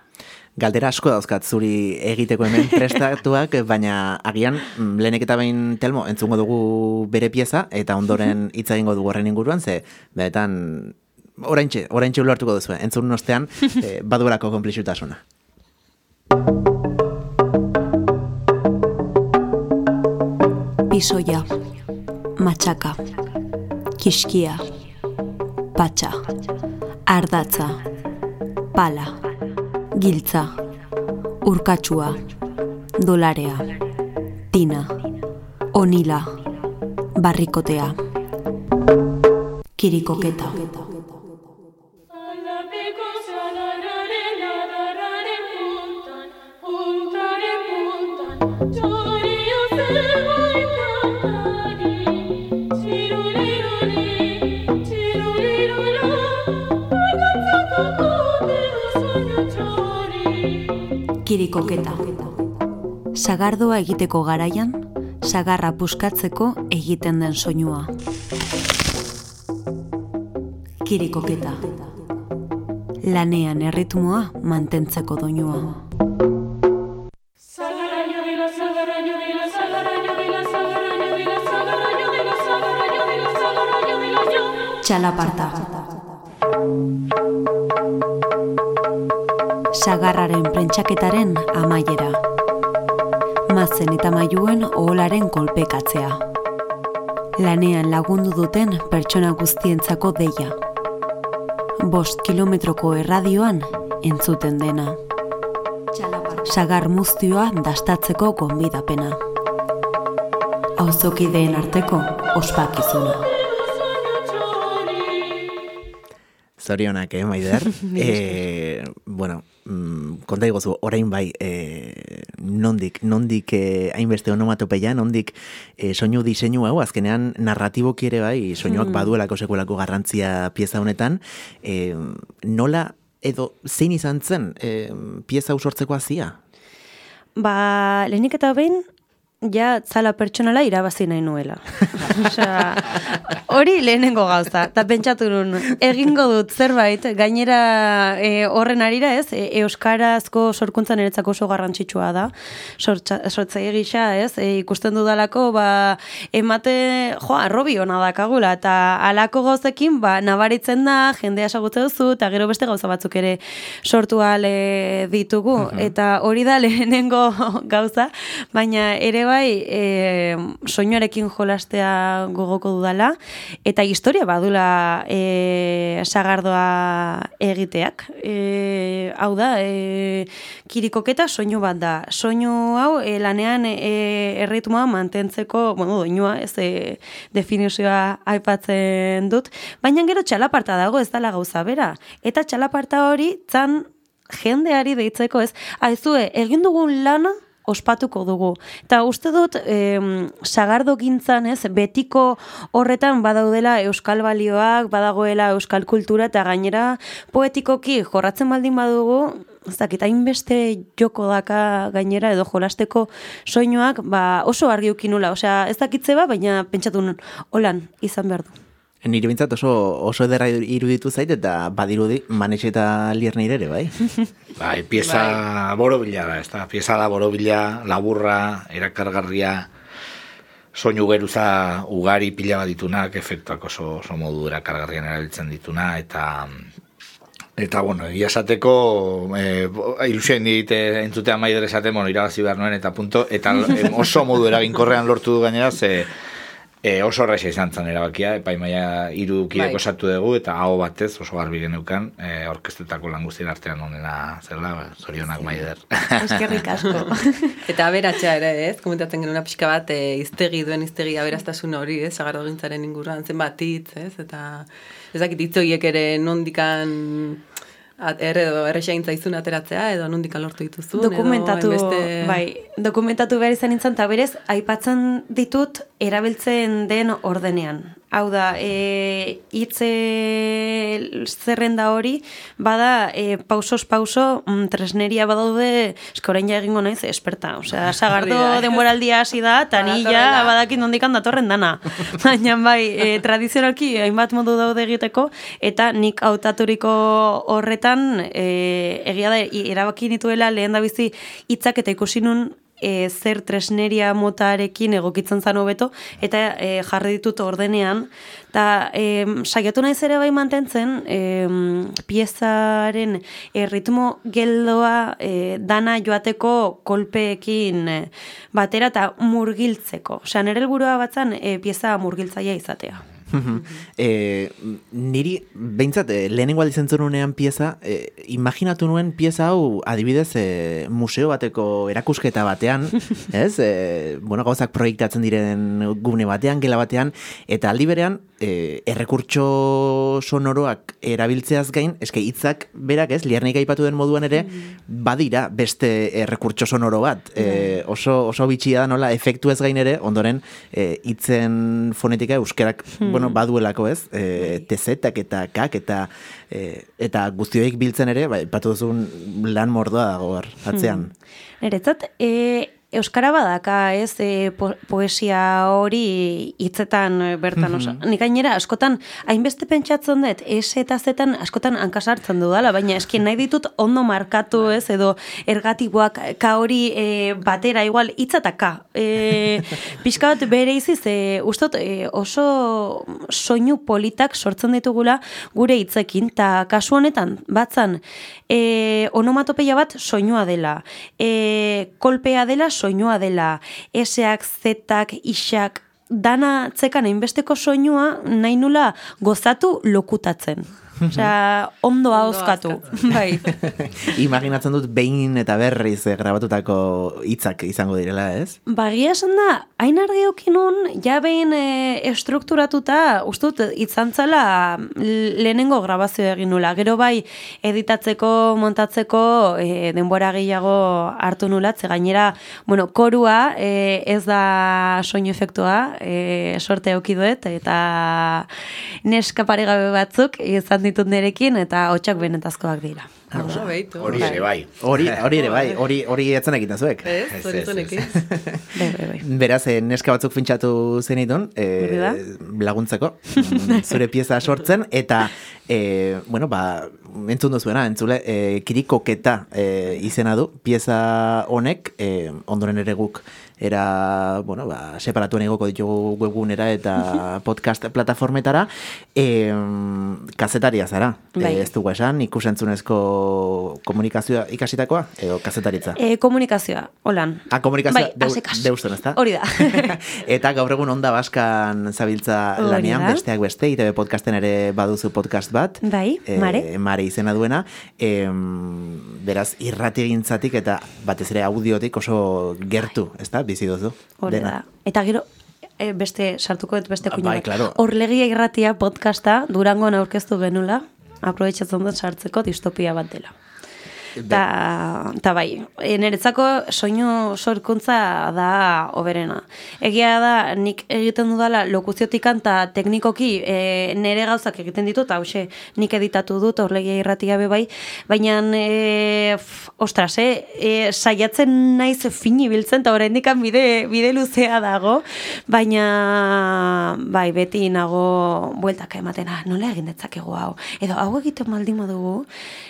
Galdera asko dauzkat zuri egiteko hemen prestatuak, baina agian mm, lehenek eta behin telmo entzungo dugu bere pieza eta ondoren hitz egingo dugu horren inguruan, ze benetan oraintxe, oraintxe ulertuko duzu, entzun ostean eh, baduelako konplixutasuna. Pisoia, matxaka, kiskia, patxa, ardatza, pala, giltza, urkatsua, dolarea, tina, onila, barrikotea, kirikoketa. Kirikoketa. Sagardoa egiteko garaian, sagarra puskatzeko egiten den soinua. Kirikoketa. Lanean erritmoa mantentzeko doinua. Txalaparta. Sagarraren prentxaketaren amaiera. Mazen eta mailuen oholaren kolpekatzea. Lanean lagundu duten pertsona guztientzako deia. Bost kilometroko erradioan entzuten dena. Sagar muztioa dastatzeko gonbidapena. Auzokideen arteko ospakizuna. Zorionak, eh, Maider? eh, bueno, mm, konta iguzu, orain bai, eh, nondik, nondik eh, hainbeste onomatopeia, nondik eh, soinu diseinu hau, azkenean narratiboki ere bai, soinuak Mm. baduelako sekulako garrantzia pieza honetan, eh, nola edo zein izan zen eh, pieza hau sortzeko hazia? Ba, lehenik eta behin, ja zala pertsonala irabazi nahi nuela. Osea, hori lehenengo gauza. Eta pentsatu nun, egingo dut zerbait, gainera e, horren arira ez, e, euskarazko sorkuntza niretzako oso garrantzitsua da, sortza, sortzaile gisa ez, e, ikusten dudalako, ba, emate, jo, arrobi hona dakagula, eta alako gauzekin, ba, nabaritzen da, jendea esagutzen duzu, eta gero beste gauza batzuk ere sortu ale ditugu, eta hori da lehenengo gauza, baina ere bai e, soinuarekin jolastea gogoko dudala, eta historia badula e, sagardoa egiteak. E, hau da, e, kirikoketa soinu bat da. Soinu hau e, lanean e, erritmoa mantentzeko, bueno, doinua, ez e, definizioa aipatzen dut, baina gero txalaparta dago ez dala gauza bera. Eta txalaparta hori zan jendeari deitzeko ez, aizue, egin dugun lana ospatuko dugu. Eta uste dut, em, sagardo gintzan, ez, betiko horretan badaudela euskal balioak, badagoela euskal kultura, eta gainera poetikoki jorratzen baldin badugu, ez dakit, hainbeste joko daka gainera edo jolasteko soinuak, ba, oso argi ukinula, osea, ez dakitze ba, baina pentsatu holan, izan behar du. Nire bintzat oso, oso ederra iruditu zait eta badirudi manetxe eta lierneire ere, bai? Bai, pieza borobila da, ez da, pieza da borobila, laburra, erakargarria, soinu geruza ugari pila bat ditunak, efektuak oso, oso modu erakargarrian erabiltzen dituna, eta Eta, bueno, egia esateko, eh, ilusioen dit entzutea maider esaten, bueno, irabazi behar nuen, eta punto, eta oso modu eraginkorrean lortu du gainera, ze e, oso horreixa izan zen erabakia, epaimaia hiru kidek Bai. osatu dugu, eta hau batez oso garbi geneukan, e, orkestetako lan guztien artean onena zela, zorionak maider. Eskerrik asko. Eta aberatsa ere, ez? Komentatzen genuen pixka bat, e, iztegi duen iztegi aberaztasun hori, ez? Sagardo gintzaren inguruan zenbat hitz, ez? Eta ez dakit hitz horiek ere nondikan at, erre edo errexain zaizun ateratzea, edo nondikan lortu dituzun, dokumentatu, edo hainbeste- bai, dokumentatu behar izan nintzen, eta berez, aipatzen ditut erabiltzen den ordenean. Hau da, e, hitze zerrenda hori, bada, e, pausos pauso, mm, tresneria badaude, esko orain ja egingo naiz, esperta. Osea, sagardo denboraldia hasi da, eta ni ja Badatorrela. badakit nondikan datorren dana. Baina bai, e, tradizionalki hainbat modu daude egiteko, eta nik hautaturiko horretan e, egia da erabaki nituela lehen da bizi hitzak eta ikusi nun e, zer tresneria motarekin egokitzen zan hobeto eta e, jarri ditut ordenean eta e, saiatu naiz ere bai mantentzen e, piezaren e, ritmo geldoa e, dana joateko kolpeekin e, batera eta murgiltzeko. Osea, nire helburua batzan e, pieza murgiltzaia izatea. E, niri, behintzat, eh, lehenengo aldiz entzununean pieza, e, imaginatu nuen pieza hau adibidez e, museo bateko erakusketa batean, ez? E, bueno, gauzak proiektatzen diren gune batean, gela batean, eta aldi berean, e, errekurtso sonoroak erabiltzeaz gain, eske hitzak berak, ez, liarnik aipatu den moduan ere, badira beste errekurtso sonoro bat. E, oso, oso bitxia da nola, efektu ez gain ere, ondoren, hitzen fonetika euskerak, bueno, baduelako ez, e, tezetak eta kak eta e, eta guztioik biltzen ere, bai, patu duzun lan mordoa dago hor, atzean. Niretzat, e, Euskara badaka, ez, e, po poesia hori hitzetan e, bertan, oso. Nik gainera, askotan, hainbeste pentsatzen dut, S eta zetan askotan hankasartzen dudala, baina eskin nahi ditut ondo markatu, ez, edo ergatiboak ka hori e, batera, igual, hitza eta ka. E, pixka bat bere iziz, e, ustot, e, oso soinu politak sortzen ditugula gure hitzekin, eta kasu honetan, batzan, e, onomatopeia bat soinua dela, e, kolpea dela soinua dela, eseak, zetak, isak, dana tzekan hainbesteko soinua nahi nula gozatu lokutatzen. Osea, ondo ahozkatu. bai. Imaginatzen dut behin eta berriz eh, grabatutako hitzak izango direla, ez? Bagia esan da, hain argi okinun, ja behin e, estrukturatuta, ustut, itzantzala lehenengo grabazio egin nula. Gero bai, editatzeko, montatzeko, e, denbora gehiago hartu nula, ze gainera, bueno, korua e, ez da soinu efektua, e, sorte eukiduet, eta neska paregabe batzuk izan ditut nerekin, eta hotxak benetazkoak dira. Oso behitu. Hori ere bai. Hori, hori ere bai, hori hori etzen egiten zuek. Ez, hori zonekin. Bai, bai, bai. Beraz, eh, neska batzuk fintxatu Hori da. eh, laguntzeko, mm, zure pieza sortzen, eta, eh, bueno, ba, entzun duzuena, entzule, eh, kirikoketa eh, izena du, pieza honek, eh, ondoren ere guk, era, bueno, ba, separatuen egoko ditugu webgunera eta podcast plataformetara, eh, kazetaria zara, Bai. eh, ez dugu esan, ikusentzunezko komunikazioa ikasitakoa, edo kazetaritza. E, komunikazioa, holan. Ah, komunikazioa bai, deu, deusten, ezta? Hori da. Eta gaur egun onda baskan zabiltza Hori lanean, da. besteak beste, ITB podcasten ere baduzu podcast bat. Bai, Mare. Mare izena duena. Em, beraz, irrati egintzatik eta batez ere audiotik oso gertu, ezta? Bizi duzu. Hori da. Eta gero, e, beste, sartuko dut beste kuña. bai, claro. Horlegia irratia podcasta Durangon aurkeztu genula, aprobetsatzen dut sartzeko distopia bat dela. Ta, ta bai, e, niretzako soinu sorkuntza da oberena. Egia da, nik egiten dudala lokuziotikan eta teknikoki e, nire gauzak egiten ditut, hause nik editatu dut, horlegia irratia be bai, baina, e, ostras, e, e, saiatzen naiz fini biltzen, eta oraindik bide, bide luzea dago, baina, bai, beti nago bueltaka ematen, ah, nola egin detzakegu hau, edo hau egiten maldin badugu,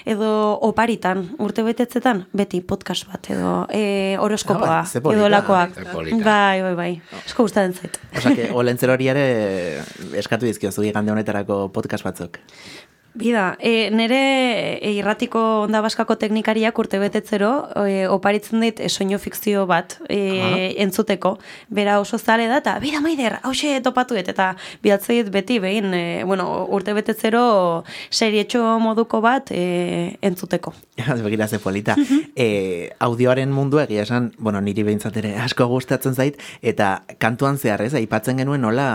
edo oparitan, urte betetzetan, beti podcast bat, edo e, horoskopoa, Ah, polita, edo lakoak. Bai, bai, bai. Esko gustatzen zait. Osa, que olentzer hori ere eskatu dizkiozu igande honetarako podcast batzuk. Bida, e, nire e, irratiko onda baskako teknikariak urte betetzero e, oparitzen dit e, soinu fikzio bat e, entzuteko. Bera oso zale da, eta bida maider, hause topatuet, eta bidatzen dit beti behin, e, bueno, urte betetzero serietxo moduko bat e, entzuteko. Begira ze polita. e, audioaren mundu egia esan, bueno, niri behintzat ere asko gustatzen zait, eta kantuan zehar ez, aipatzen genuen nola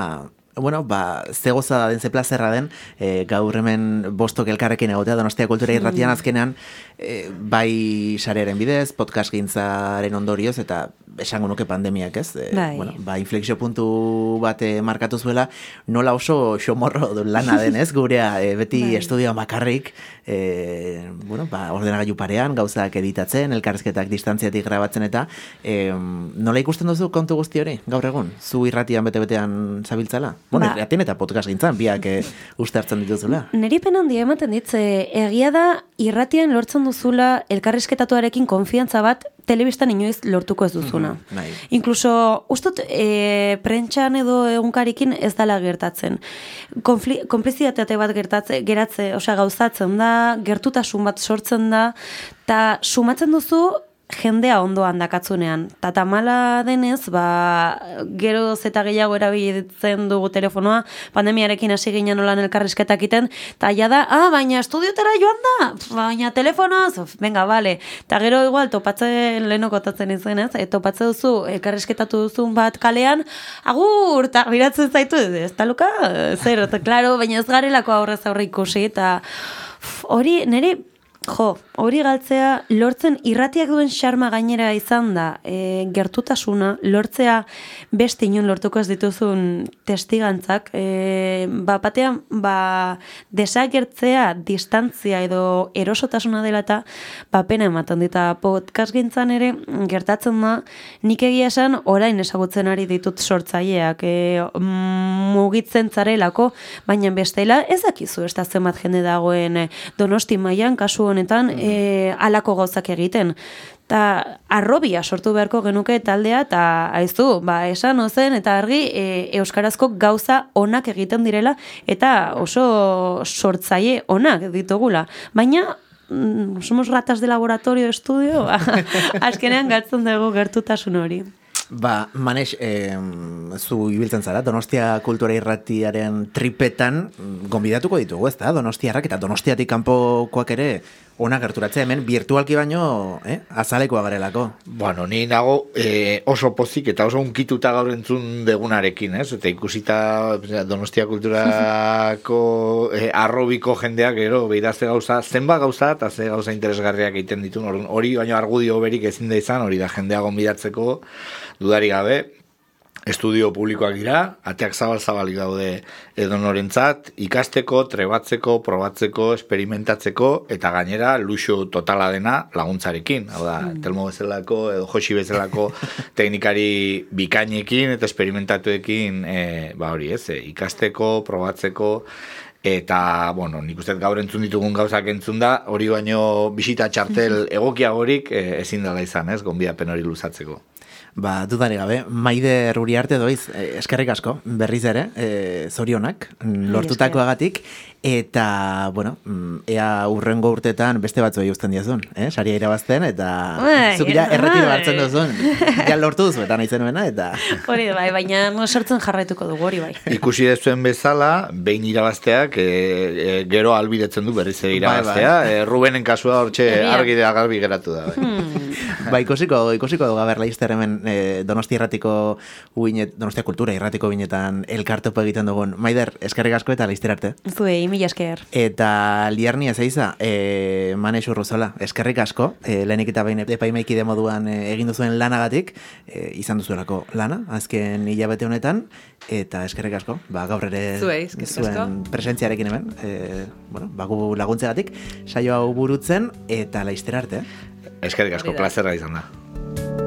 bueno, ba, ze goza da den, ze plazerra den, e, gaur hemen bostok elkarrekin egotea, donostia kultura irratian azkenean, e, bai sarearen bidez, podcast gintzaren ondorioz, eta esango nuke pandemiak, ez? E, Bai. bueno, ba, inflexio puntu bate markatu zuela, nola oso xomorro lana den, ez? Gurea, e, beti Bai. estudioan bakarrik, e, bueno, ba, ordenagailu parean, gauzak editatzen, elkarrizketak distantziatik grabatzen eta e, nola ikusten duzu kontu guzti hori, gaur egun? Zu irratian bete-betean zabiltzala? Bueno, Ba. irratian eta podcast gintzan, biak e, uste hartzen dituzula. Neri pen handia ematen dit, ze egia da irratian lortzen duzula elkarrizketatuarekin konfiantza bat telebistan inoiz lortuko ez duzuna. bai. Inkluso, ustot, e, prentxan edo egunkarikin ez dala gertatzen. Konfli, konplizitate bat gertatze, geratze, osea gauzatzen da, gertutasun bat sortzen da, eta sumatzen duzu jendea ondoan dakatzunean. Ta tamala denez, ba, gero zeta gehiago erabiltzen dugu telefonoa, pandemiarekin hasi ginen olan elkarrizketak iten, eta ja da, ah, baina estudiotera joan da, baina telefonoz, venga, bale. Ta gero igual topatzen leheno kotatzen izen, ez? E, topatze duzu, elkarrizketatu duzun bat kalean, agur, eta biratzen zaitu, ez taluka, zer, eta klaro, baina ez garelako aurrez aurre ikusi, eta hori, niri, Jo, hori galtzea lortzen irratiak duen xarma gainera izan da, e, gertutasuna, lortzea beste inon lortuko ez dituzun testigantzak, e, ba, batean, ba, desagertzea, distantzia edo erosotasuna dela eta, ba, pena ematen dita podcast gintzan ere, gertatzen da, nik egia esan orain ezagutzen ari ditut sortzaileak, e, mugitzen zarelako, baina bestela ez dakizu ez da zenbat jende dagoen e, donosti mailan kasu honetan e, alako gauzak egiten. Ta arrobia sortu beharko genuke taldea eta aizu, ba, esan ozen eta argi e, euskarazko gauza onak egiten direla eta oso sortzaile onak ditugula. Baina mm, somos ratas de laboratorio de estudio, azkenean galtzen dugu gertutasun hori. Ba, manex, eh, zu ibiltzen zara, Donostia kultura irratiaren tripetan mm, gonbidatuko ditugu, ez da? Donostiarrak eta Donostiatik kanpokoak ere ona gerturatzea hemen virtualki baino, eh, azalekoa garelako. Bueno, ni nago eh, oso pozik eta oso unkituta gaur entzun degunarekin, ez? Eta ikusita Donostia kulturako eh, arrobiko jendeak gero beidazte gauza, zenba gauza eta ze gauza interesgarriak egiten ditun, hori baino argudio berik ezin da izan, hori da jendea gonbidatzeko dudari gabe, estudio publikoak dira, ateak zabal-zabalik daude edonorentzat, ikasteko, trebatzeko, probatzeko, esperimentatzeko, eta gainera luxu totala dena laguntzarekin. Hau da, telmo bezalako, edo josi bezalako teknikari bikainekin eta esperimentatuekin, e, ba hori ez, e, ikasteko, probatzeko, eta, bueno, nik uste gaur entzun ditugun gauzak entzun da, hori baino bisita txartel egokiagorik e, ezin dela izan, ez, gonbidapen hori luzatzeko. Ba, dudari gabe, maider uriarte doiz, eh, eskerrik asko, berriz ere, eh, zorionak, mm, lortutakoagatik, eta, bueno, mm, ea urrengo urtetan beste batzu eusten diazun, eh? saria irabazten, eta Bai, zuk ja erretiro bai. hartzen duzun, ja lortu duzu, eta nahi zenuena, eta... Hori bai, baina no, sortzen jarraituko dugu hori bai. Ikusi dezuen bezala, behin irabazteak e, e, gero albidetzen du berriz ere irabaztea. Bai, E, Rubenen kasua hortxe argi da garbi geratu da. Bai. ba, ikusiko, ikusiko dugu gaber laizter hemen eh, Donostia irratiko uinet, Donostia kultura irratiko uinetan elkartopo egiten dugun. Maider, eskerrik asko eta laizter arte. Zuei, mila esker. Eta liarni ez eiza, e, Manex Urruzola, eskerrik asko, e, lehenik eta behin epaimaikide moduan e, egin duzuen lanagatik, e, izan duzuelako lana, azken hilabete honetan, eta eskerrik asko, ba, gaur ere Zuei, zuen presentziarekin hemen, e, bueno, bagu laguntzegatik, saio hau burutzen, eta laizter arte. eh? Eskerrik asko, da. plazerra izan da.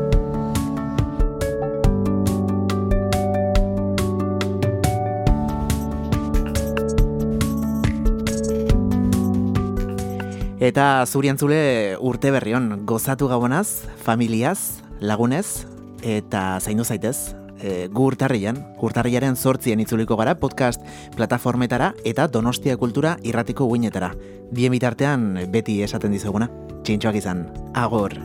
Eta zuriantzule urte berrion, gozatu gabonaz, familiaz, lagunez, eta zaindu zaitez, e, gu urtarrian, urtarriaren sortzien itzuliko gara podcast plataformetara eta Donostia Kultura irratiko guinetara. Bien bitartean beti esaten dizuguna. Txintxoak izan, agor!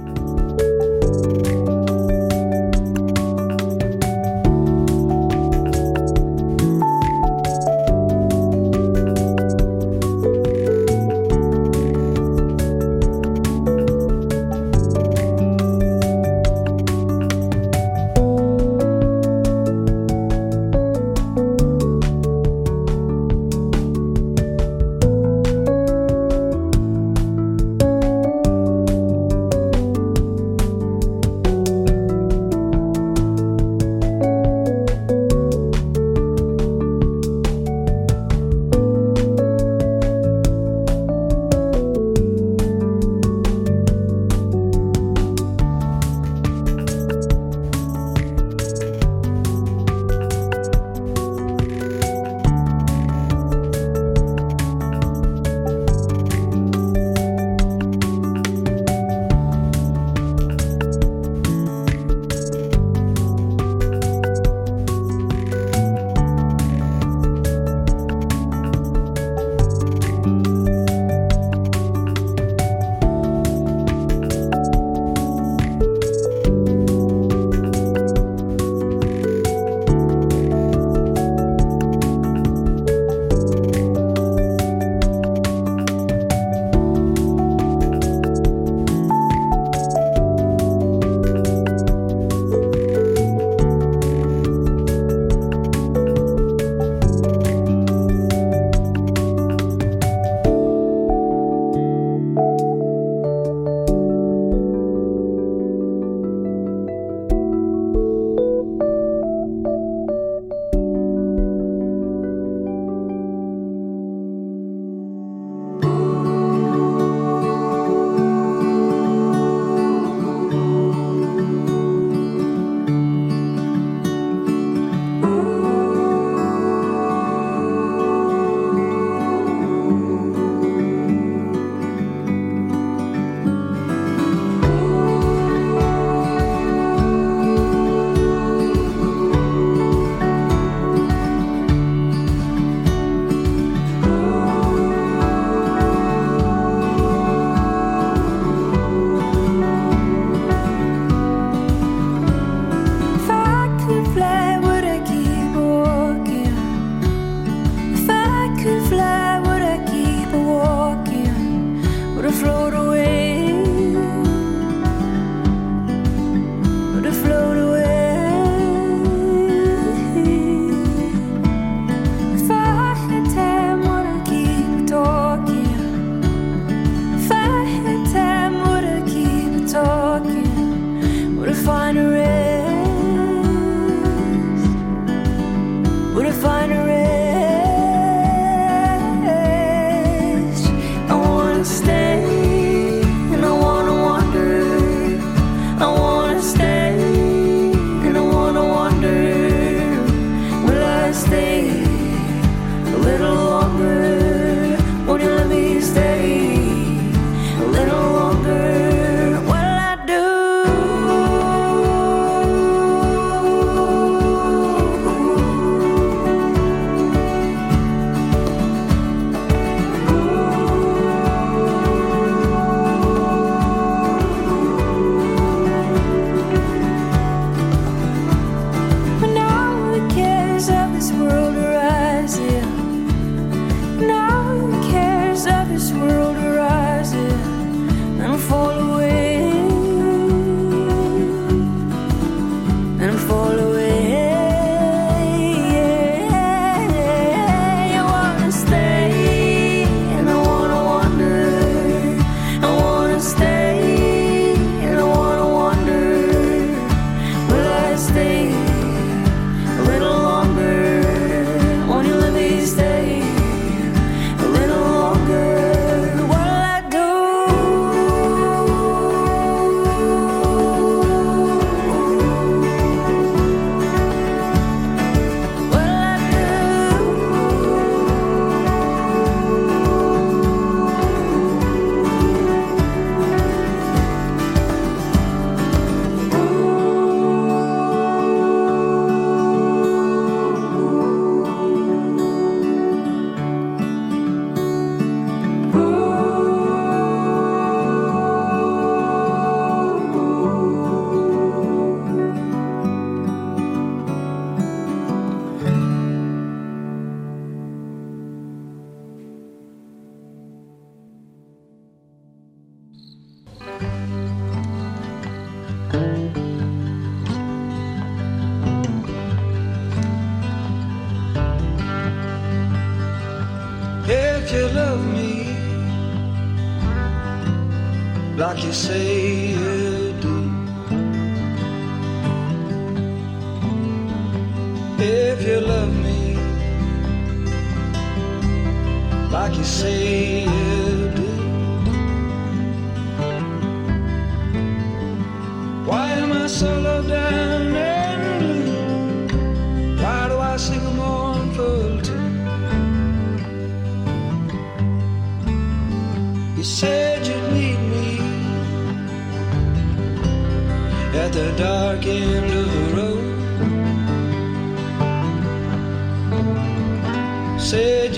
said you'd meet me at the dark end of the road. Said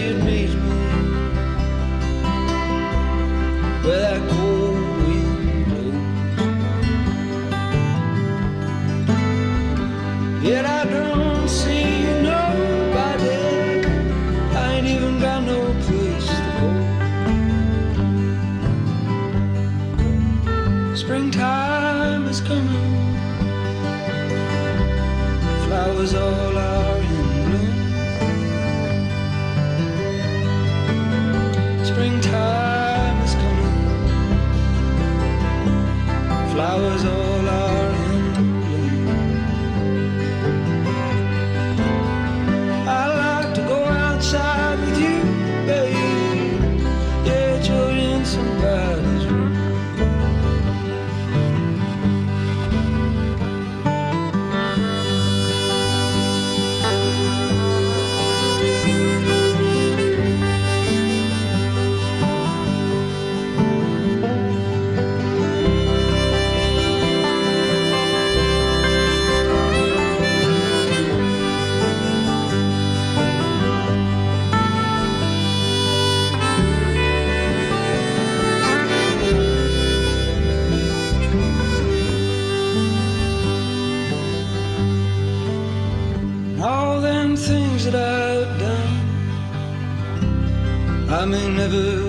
may never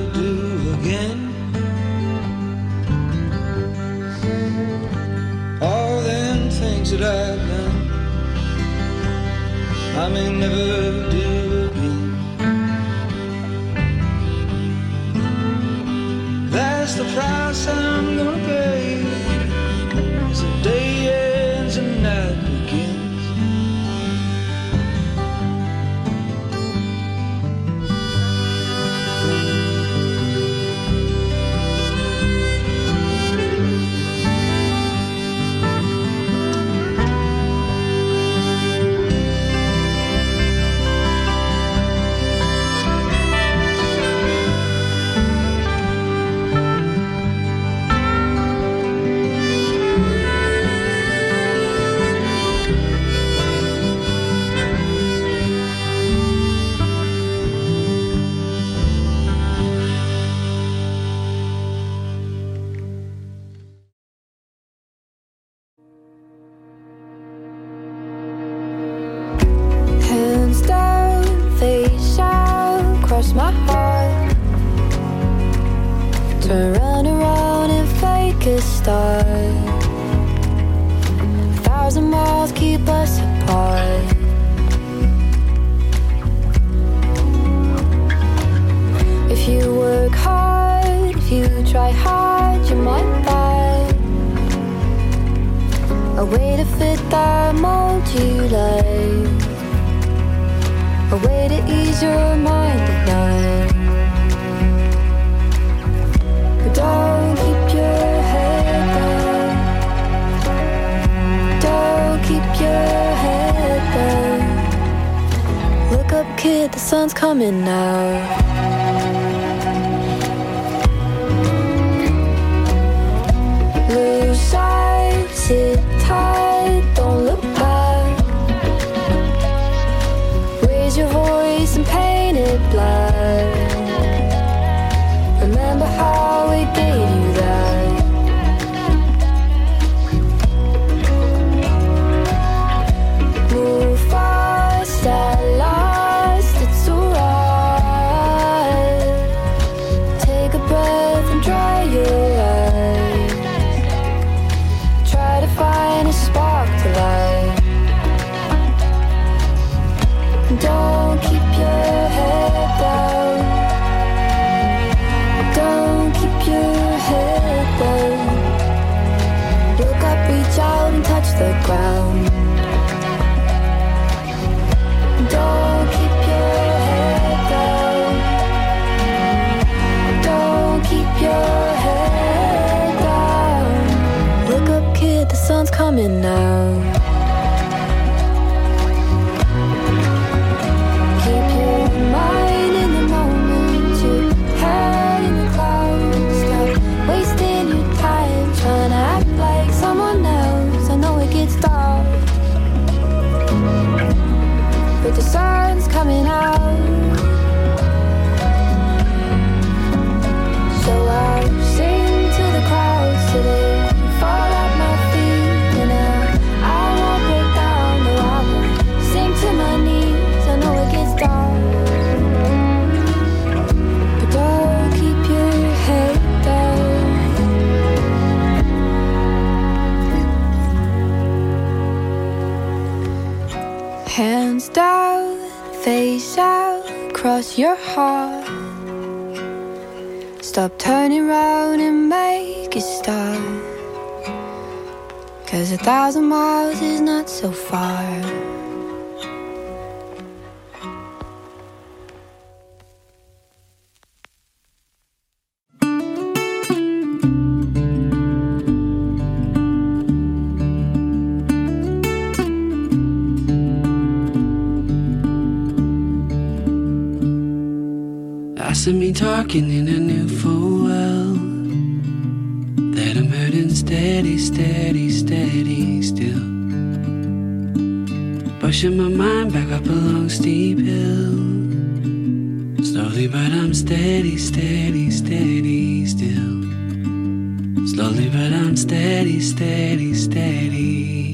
sun's coming now. lost your heart. Stop turning round and make it stop. Cause a thousand miles is not so far. Of me talking in a new full well that I'm hurting steady, steady, steady still. Pushing my mind back up a long steep hill. Slowly, but I'm steady, steady, steady still. Slowly, but I'm steady, steady, steady.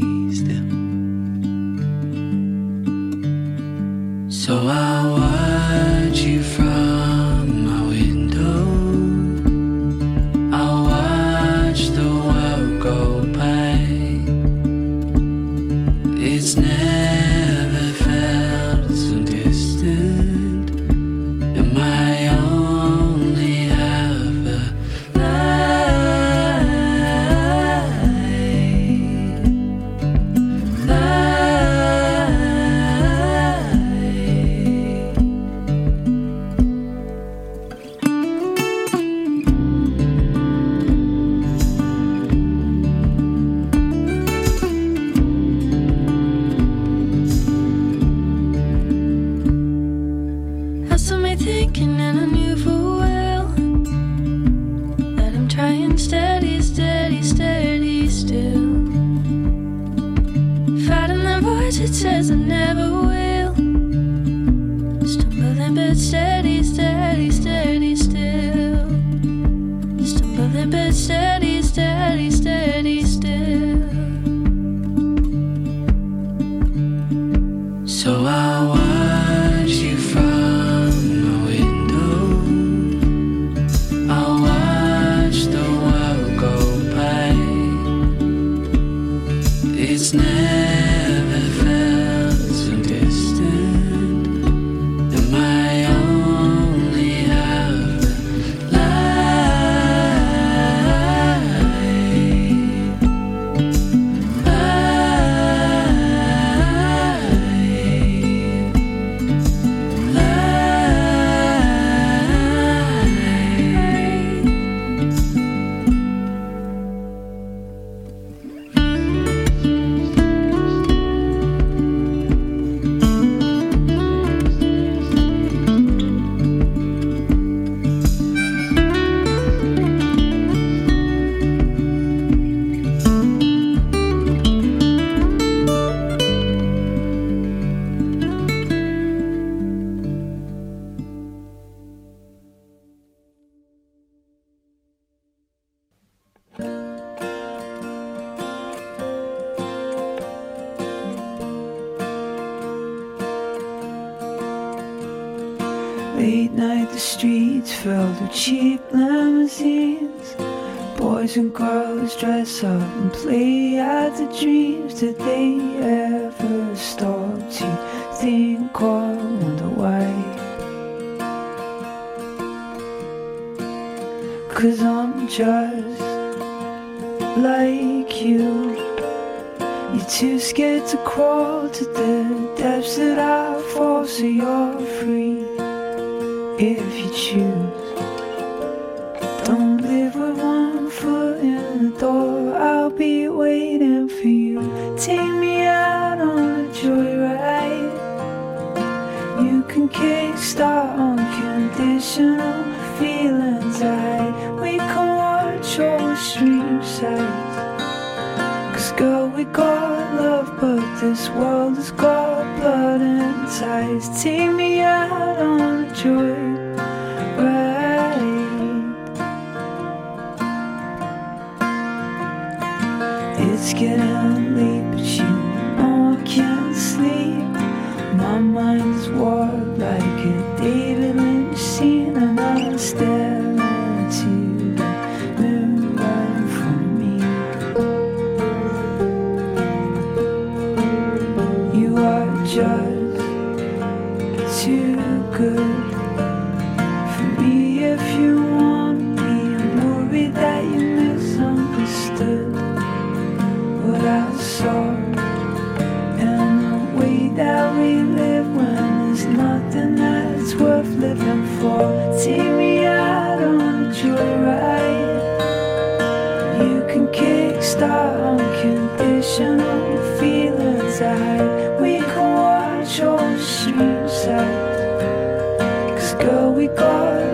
We got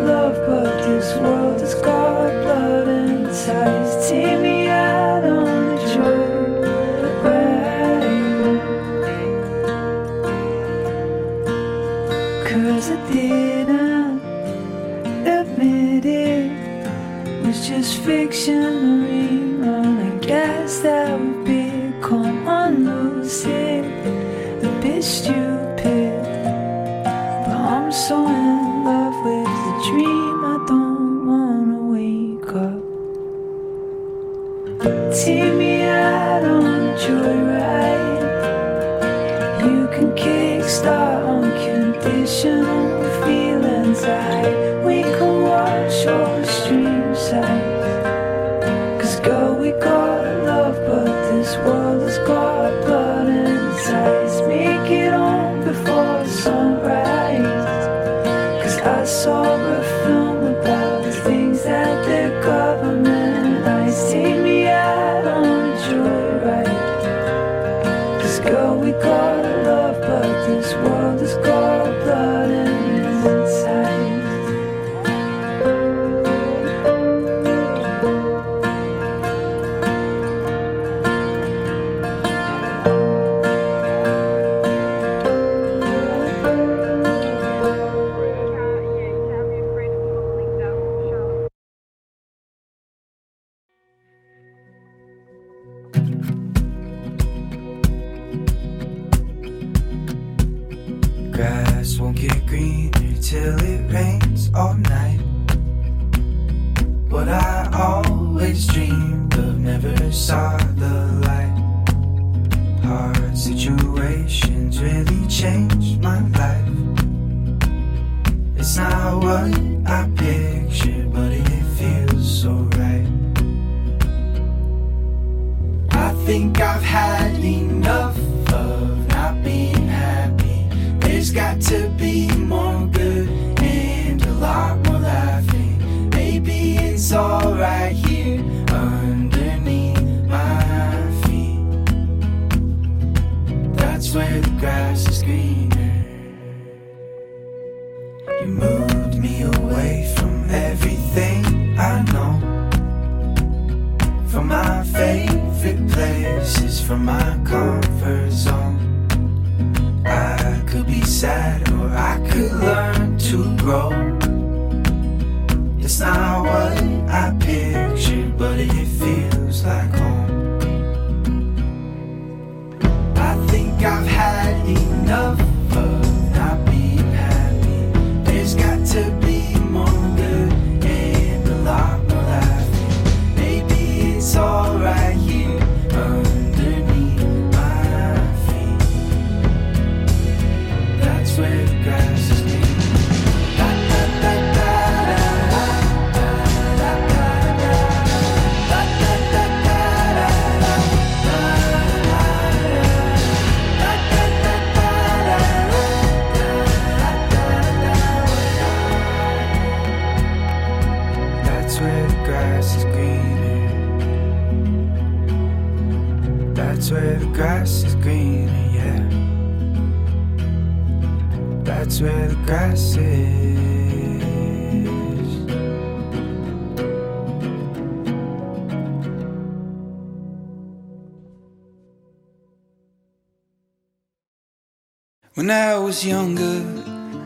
When I was younger,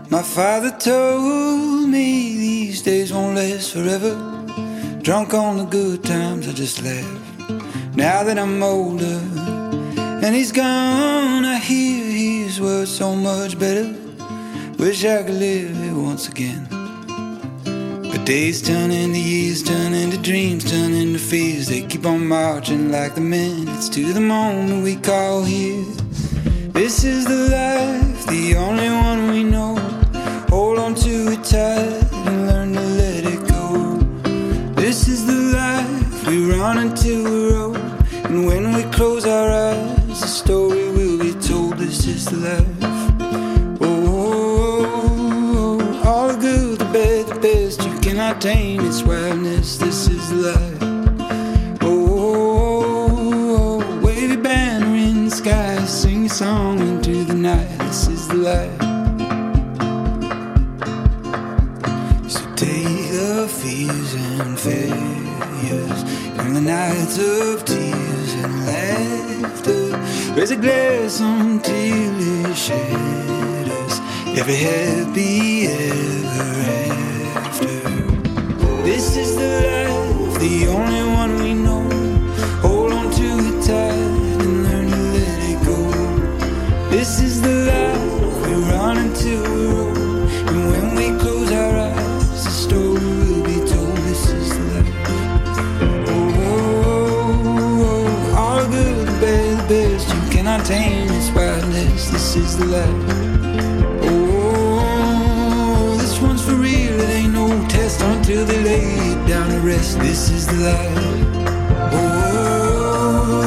my father told me these days won't last forever. Drunk on the good times, I just laugh. Now that I'm older and he's gone, I hear his words so much better. Wish I could live it once again. But days turn into years, turn into dreams, turn into fears. They keep on marching like the minutes to the moment we call here. This is the life, the only one we know. Hold on to it tight and learn to let it go. This is the life we run until we're old. And when we close our eyes, the story will be told. This is the life. Oh, oh, all the good, the bad, the best you cannot tame its wildness. This is life. Song into the night. This is the life. So take the fears and failures and the nights of tears and laughter. Raise a glass until it shatters. Every happy ever after. This is the life, Its wildness. This is the life. Oh, this one's for real. It ain't no test until they lay it down to rest. This is the life. Oh,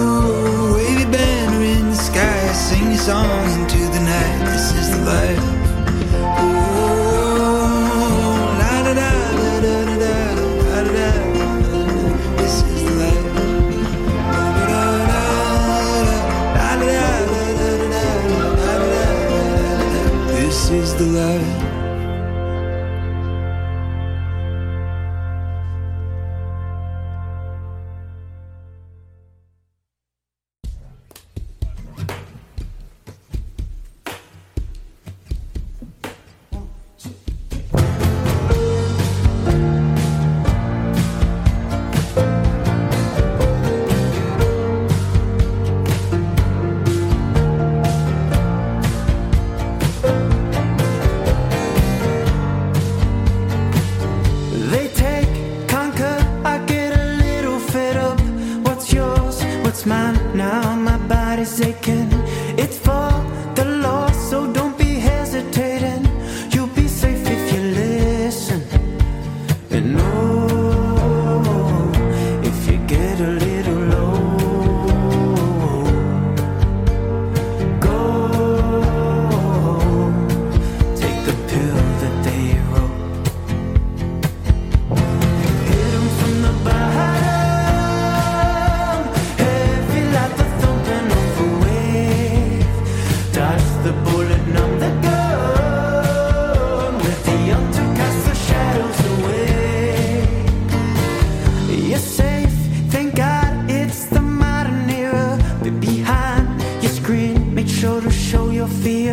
wavy banner in the sky, sing a song into the night. This is the life.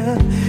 here.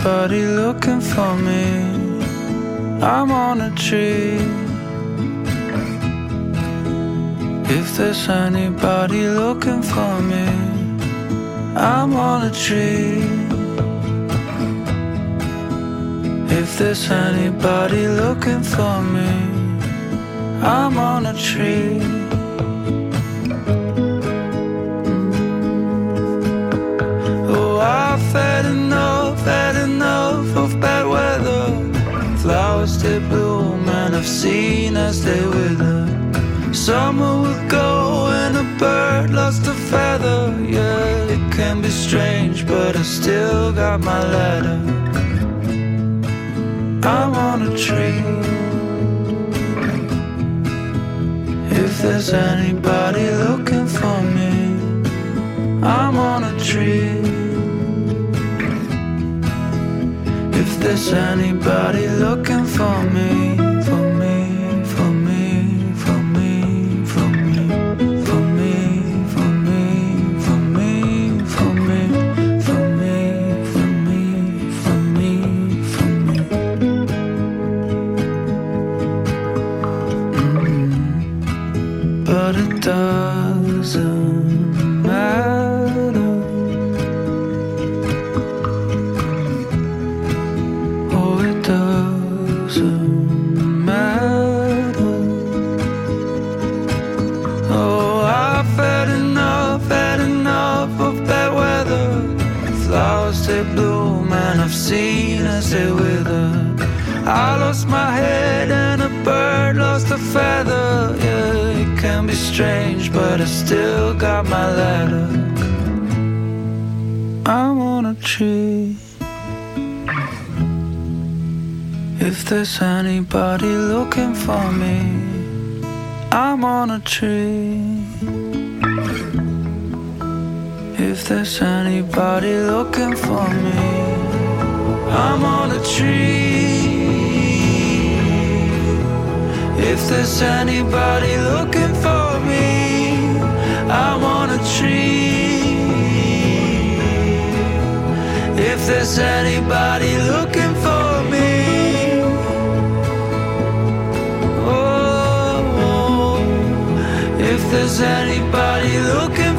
Anybody looking for me, I'm on a tree. If there's anybody looking for me, I'm on a tree. If there's anybody looking for me, I'm on a tree. I've seen as they wither. Summer will go and a bird lost a feather. Yeah, it can be strange, but I still got my ladder. I'm on a tree. If there's anybody looking for me, I'm on a tree. If there's anybody looking for me, strange, but I still got my ladder. I'm on a tree. If there's anybody looking for me, I'm on a tree. If there's anybody looking for me, I'm on a tree. If there's anybody looking If there's anybody looking for me, oh, if there's anybody looking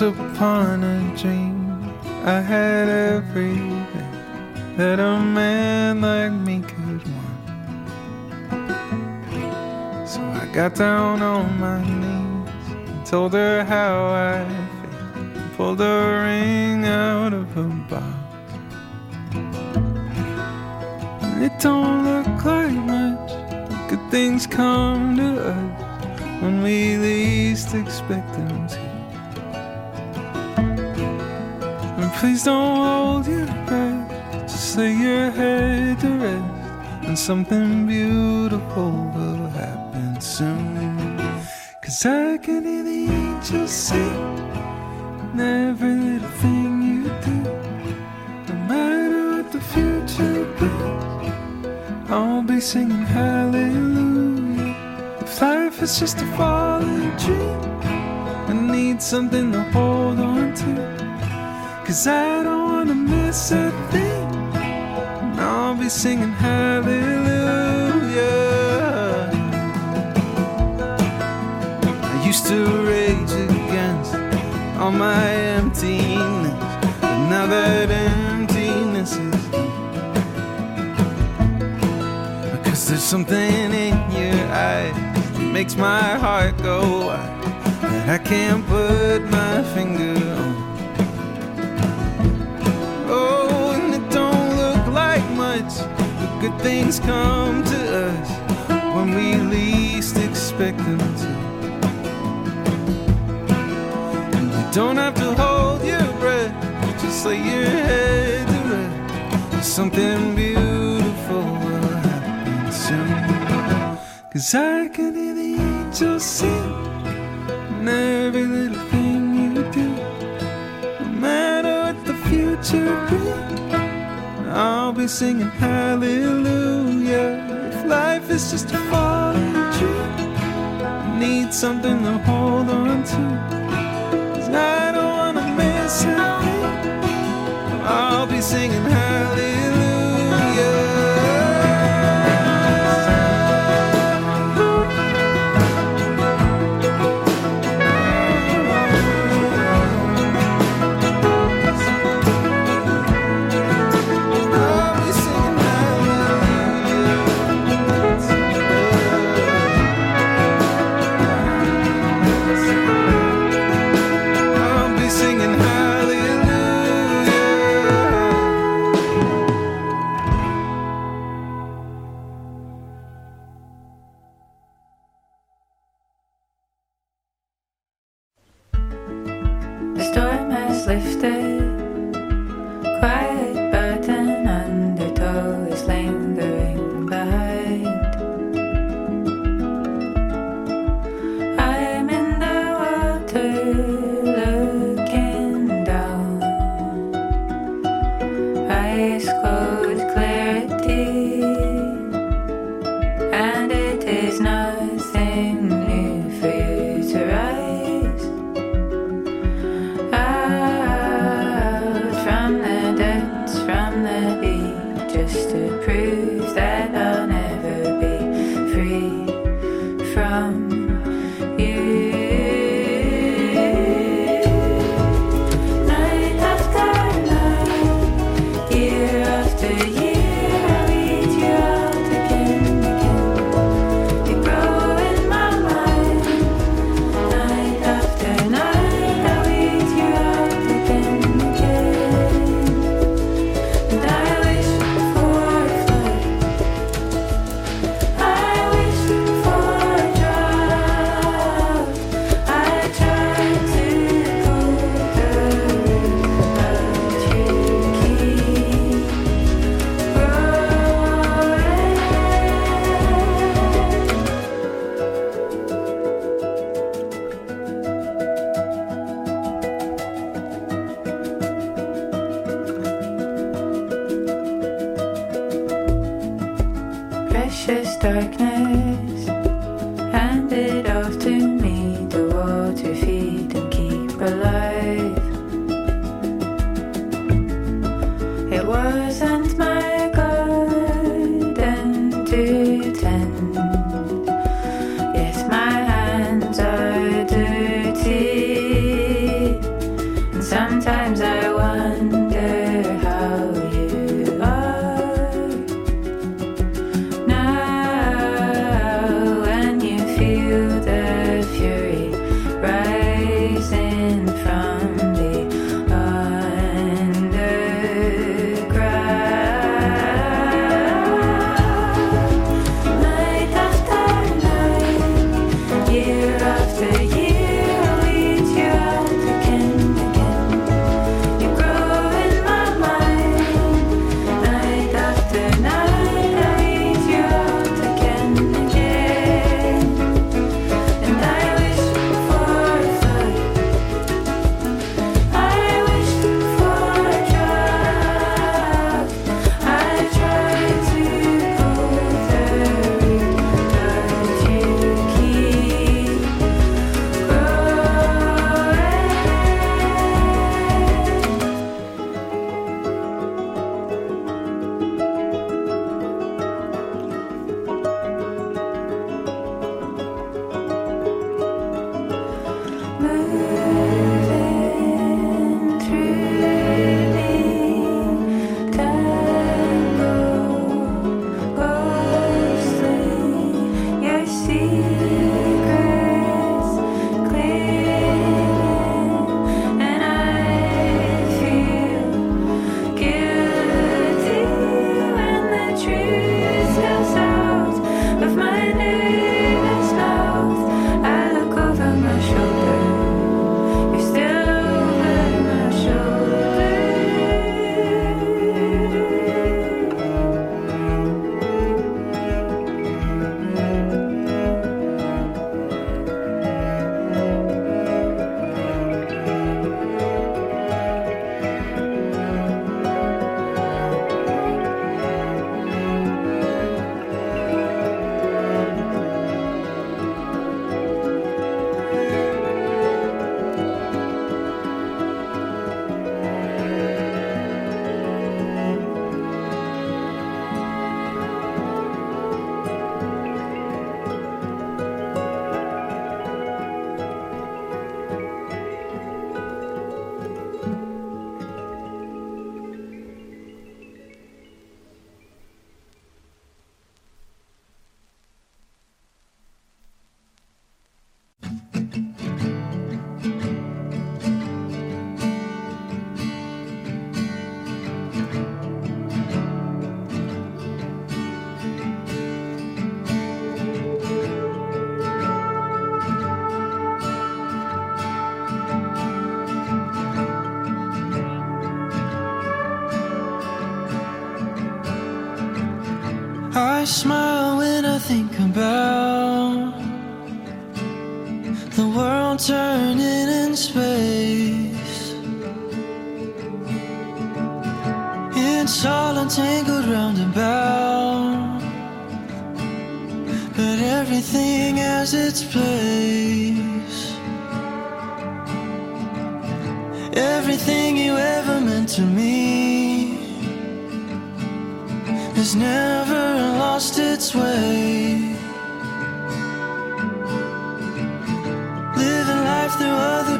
Once upon a dream, I had everything that a man like me could want. So I got down on my knees and told her how I feel, pulled a ring out of her box. It don't look like much. Good things come to us Lay your head to rest, and something beautiful will happen soon. Cause I can hear the angels sing in every little thing you do. No matter what the future brings, I'll be singing hallelujah. If life is just a falling dream, I need something singing hallelujah. I used to rage against all my emptiness, but now that emptiness is. Because there's something in your eyes that makes my heart go wild that I can't put my finger Things come to us when we least expect them to. And you don't have to hold your breath, you just lay your head to rest. Something beautiful will happen soon. Cause I can hear the angels sing, and everything. be singing hallelujah. If life is just a falling tree, need something to hold on to. Cause I don't wanna miss a. I'll be singing hallelujah.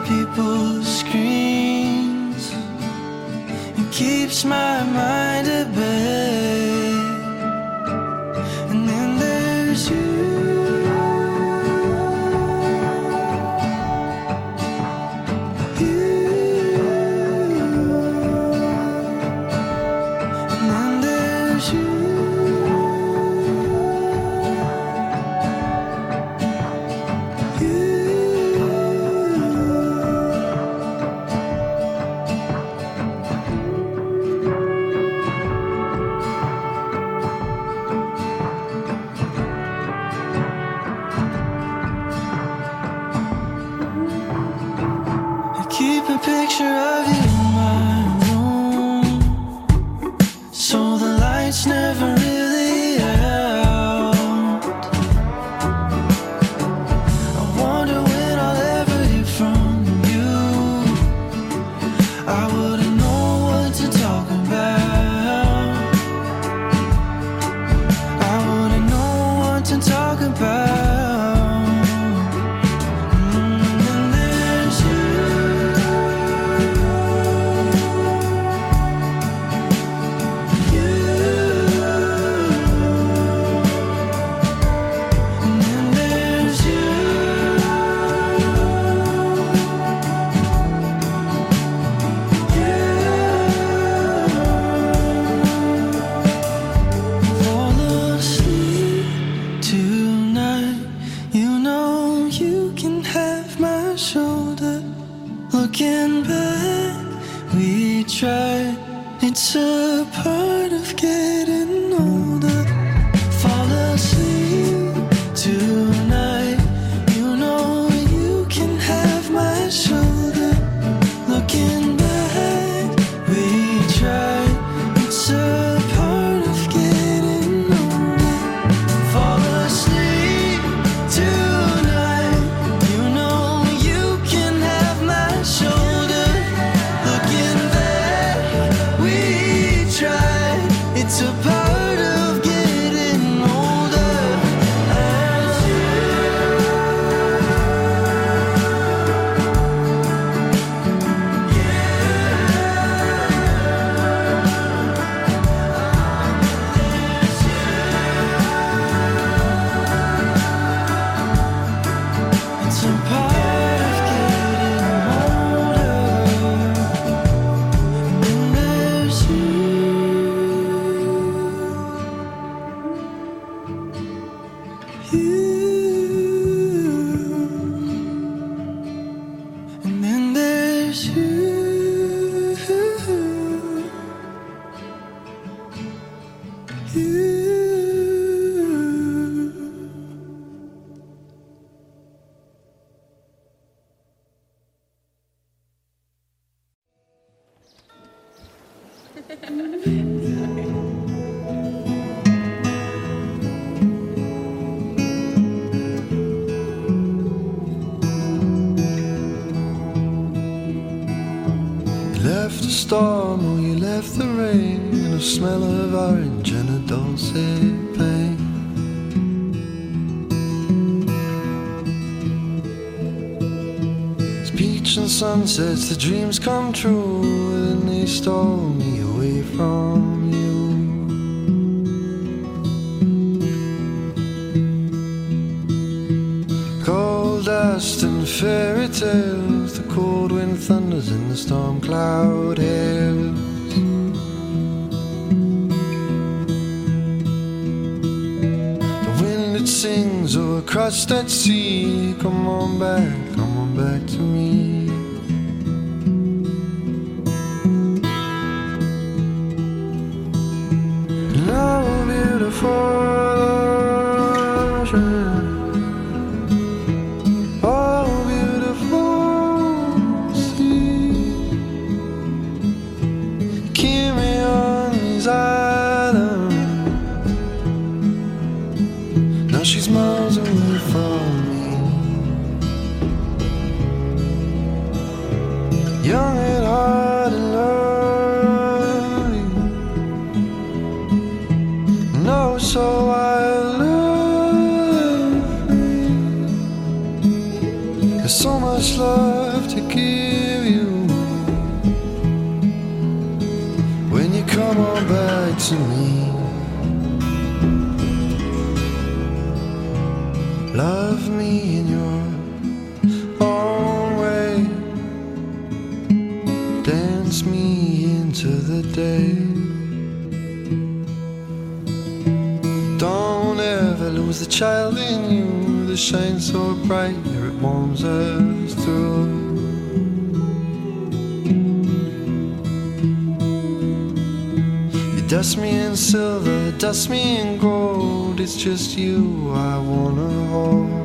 people's screams. and keeps my mind says the dreams come true and they stole me away from you. Cold dust and fairy tales, the cold wind thunders in the storm cloud hails. sings oh, over crust at sea. Come on back, come on back to me. Dust me in gold. It's just you I wanna hold.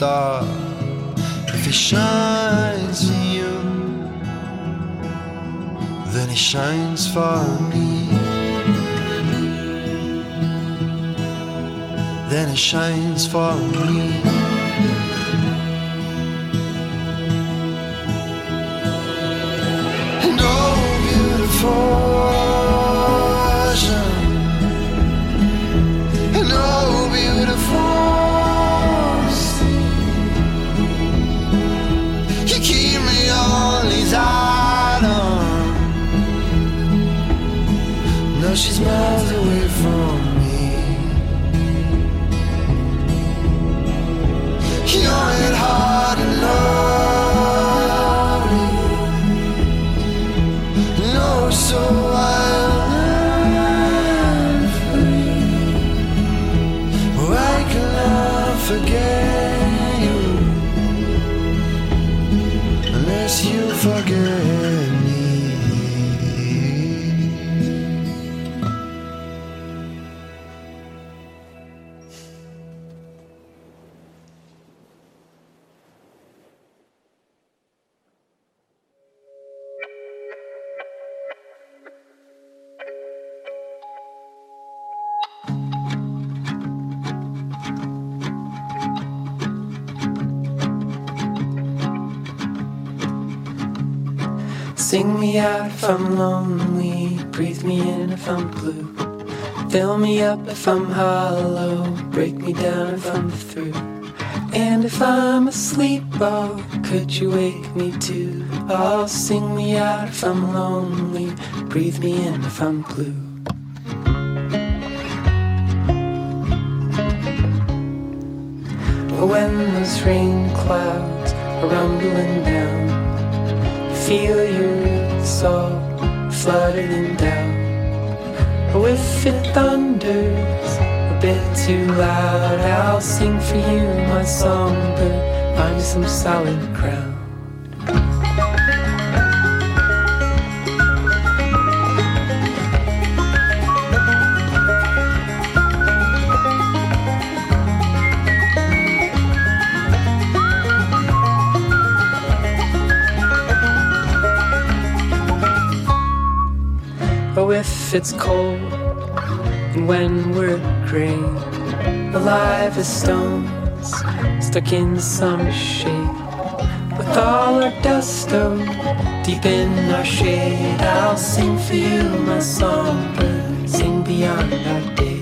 Star. If it shines for you, then it shines for me. Then it shines for me. Oh, beautiful she's miles away from if I'm lonely, breathe me in if I'm blue. Fill me up if I'm hollow, break me down if I'm through. And if I'm asleep, oh, could you wake me too? Oh, sing me out if I'm lonely, breathe me in if I'm blue. When those rain clouds are rumbling down, feel your soul fluttering down. Oh, if it thunders a bit too loud, I'll sing for you, my songbird. Find you some solid ground. If it's cold and when we're gray, alive as stones, stuck in some shade. With all our dust oh, deep in our shade, I'll sing for you, my songbird, sing beyond our days.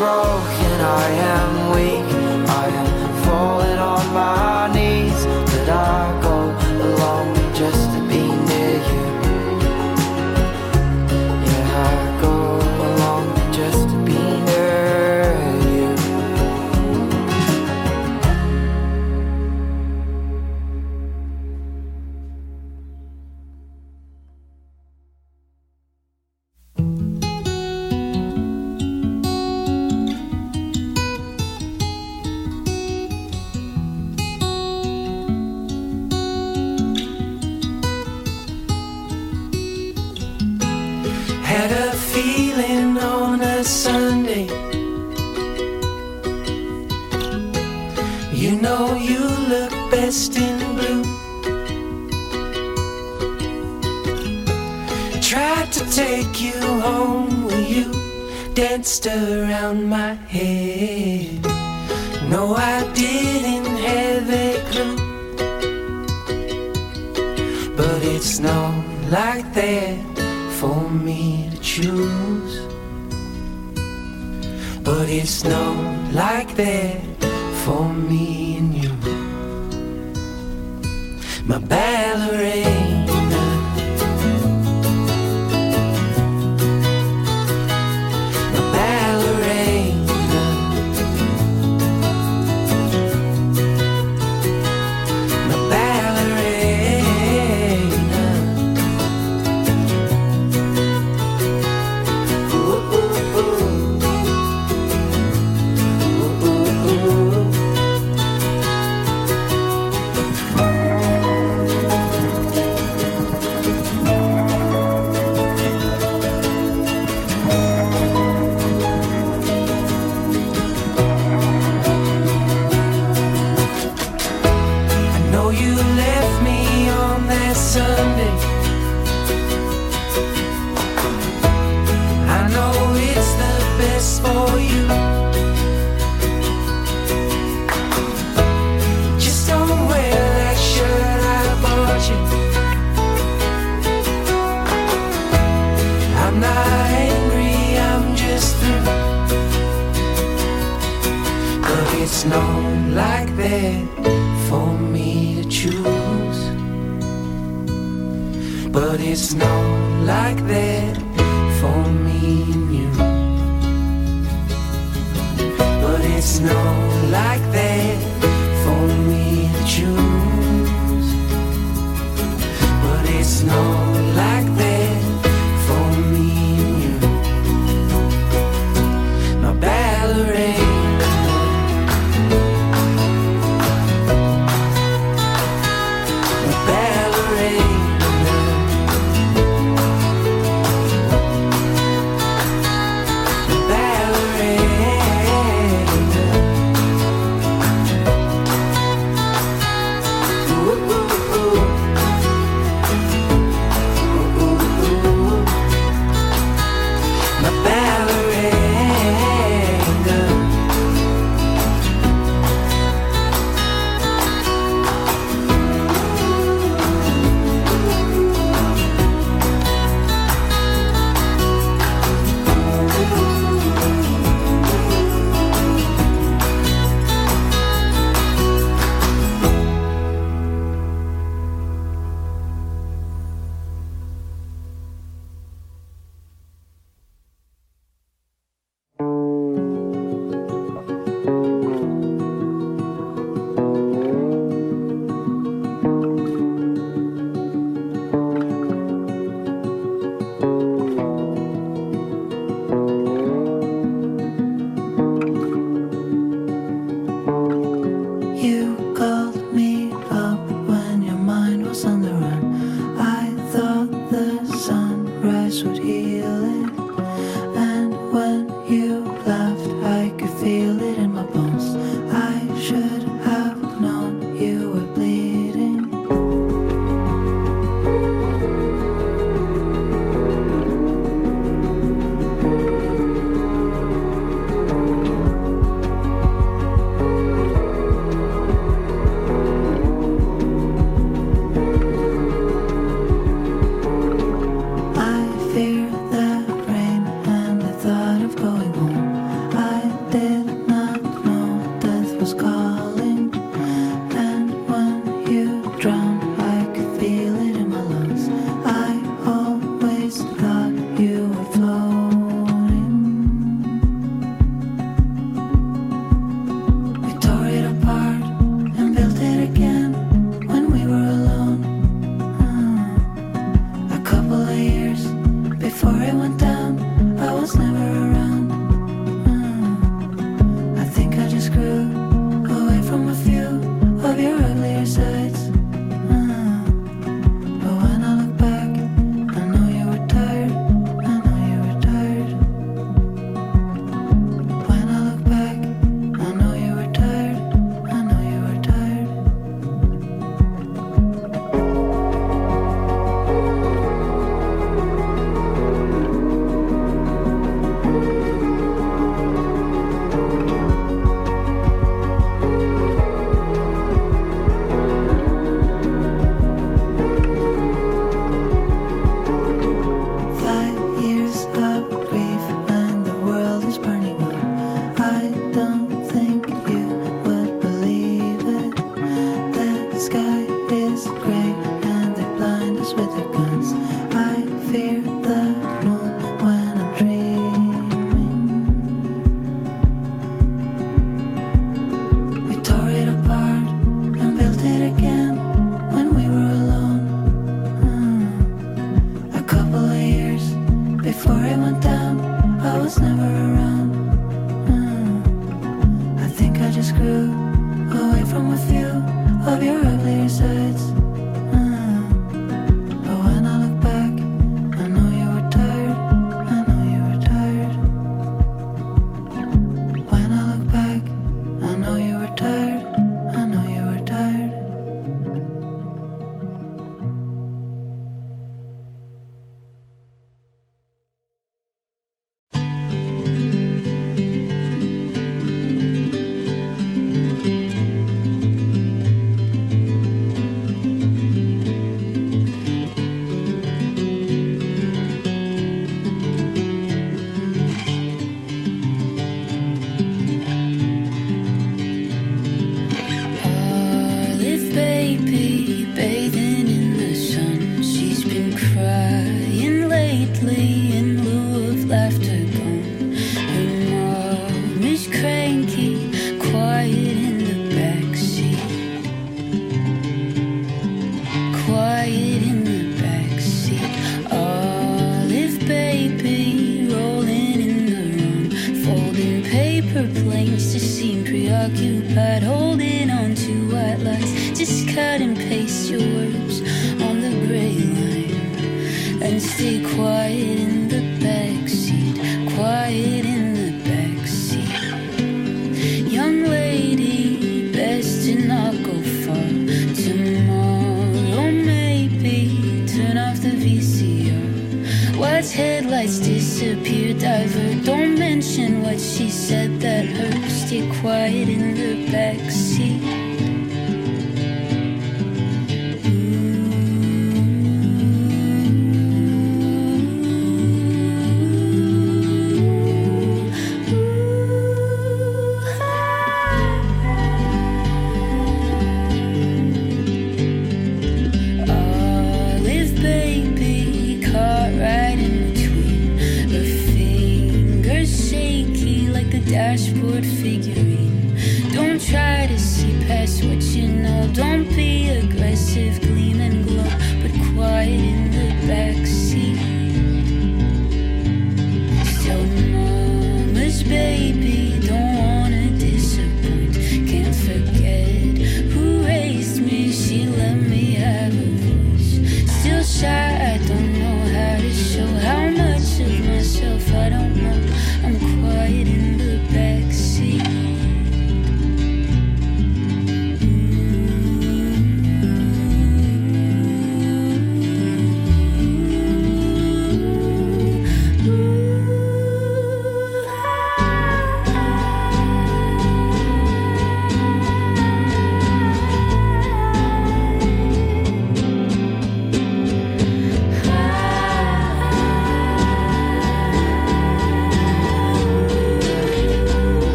Broken, I am weak,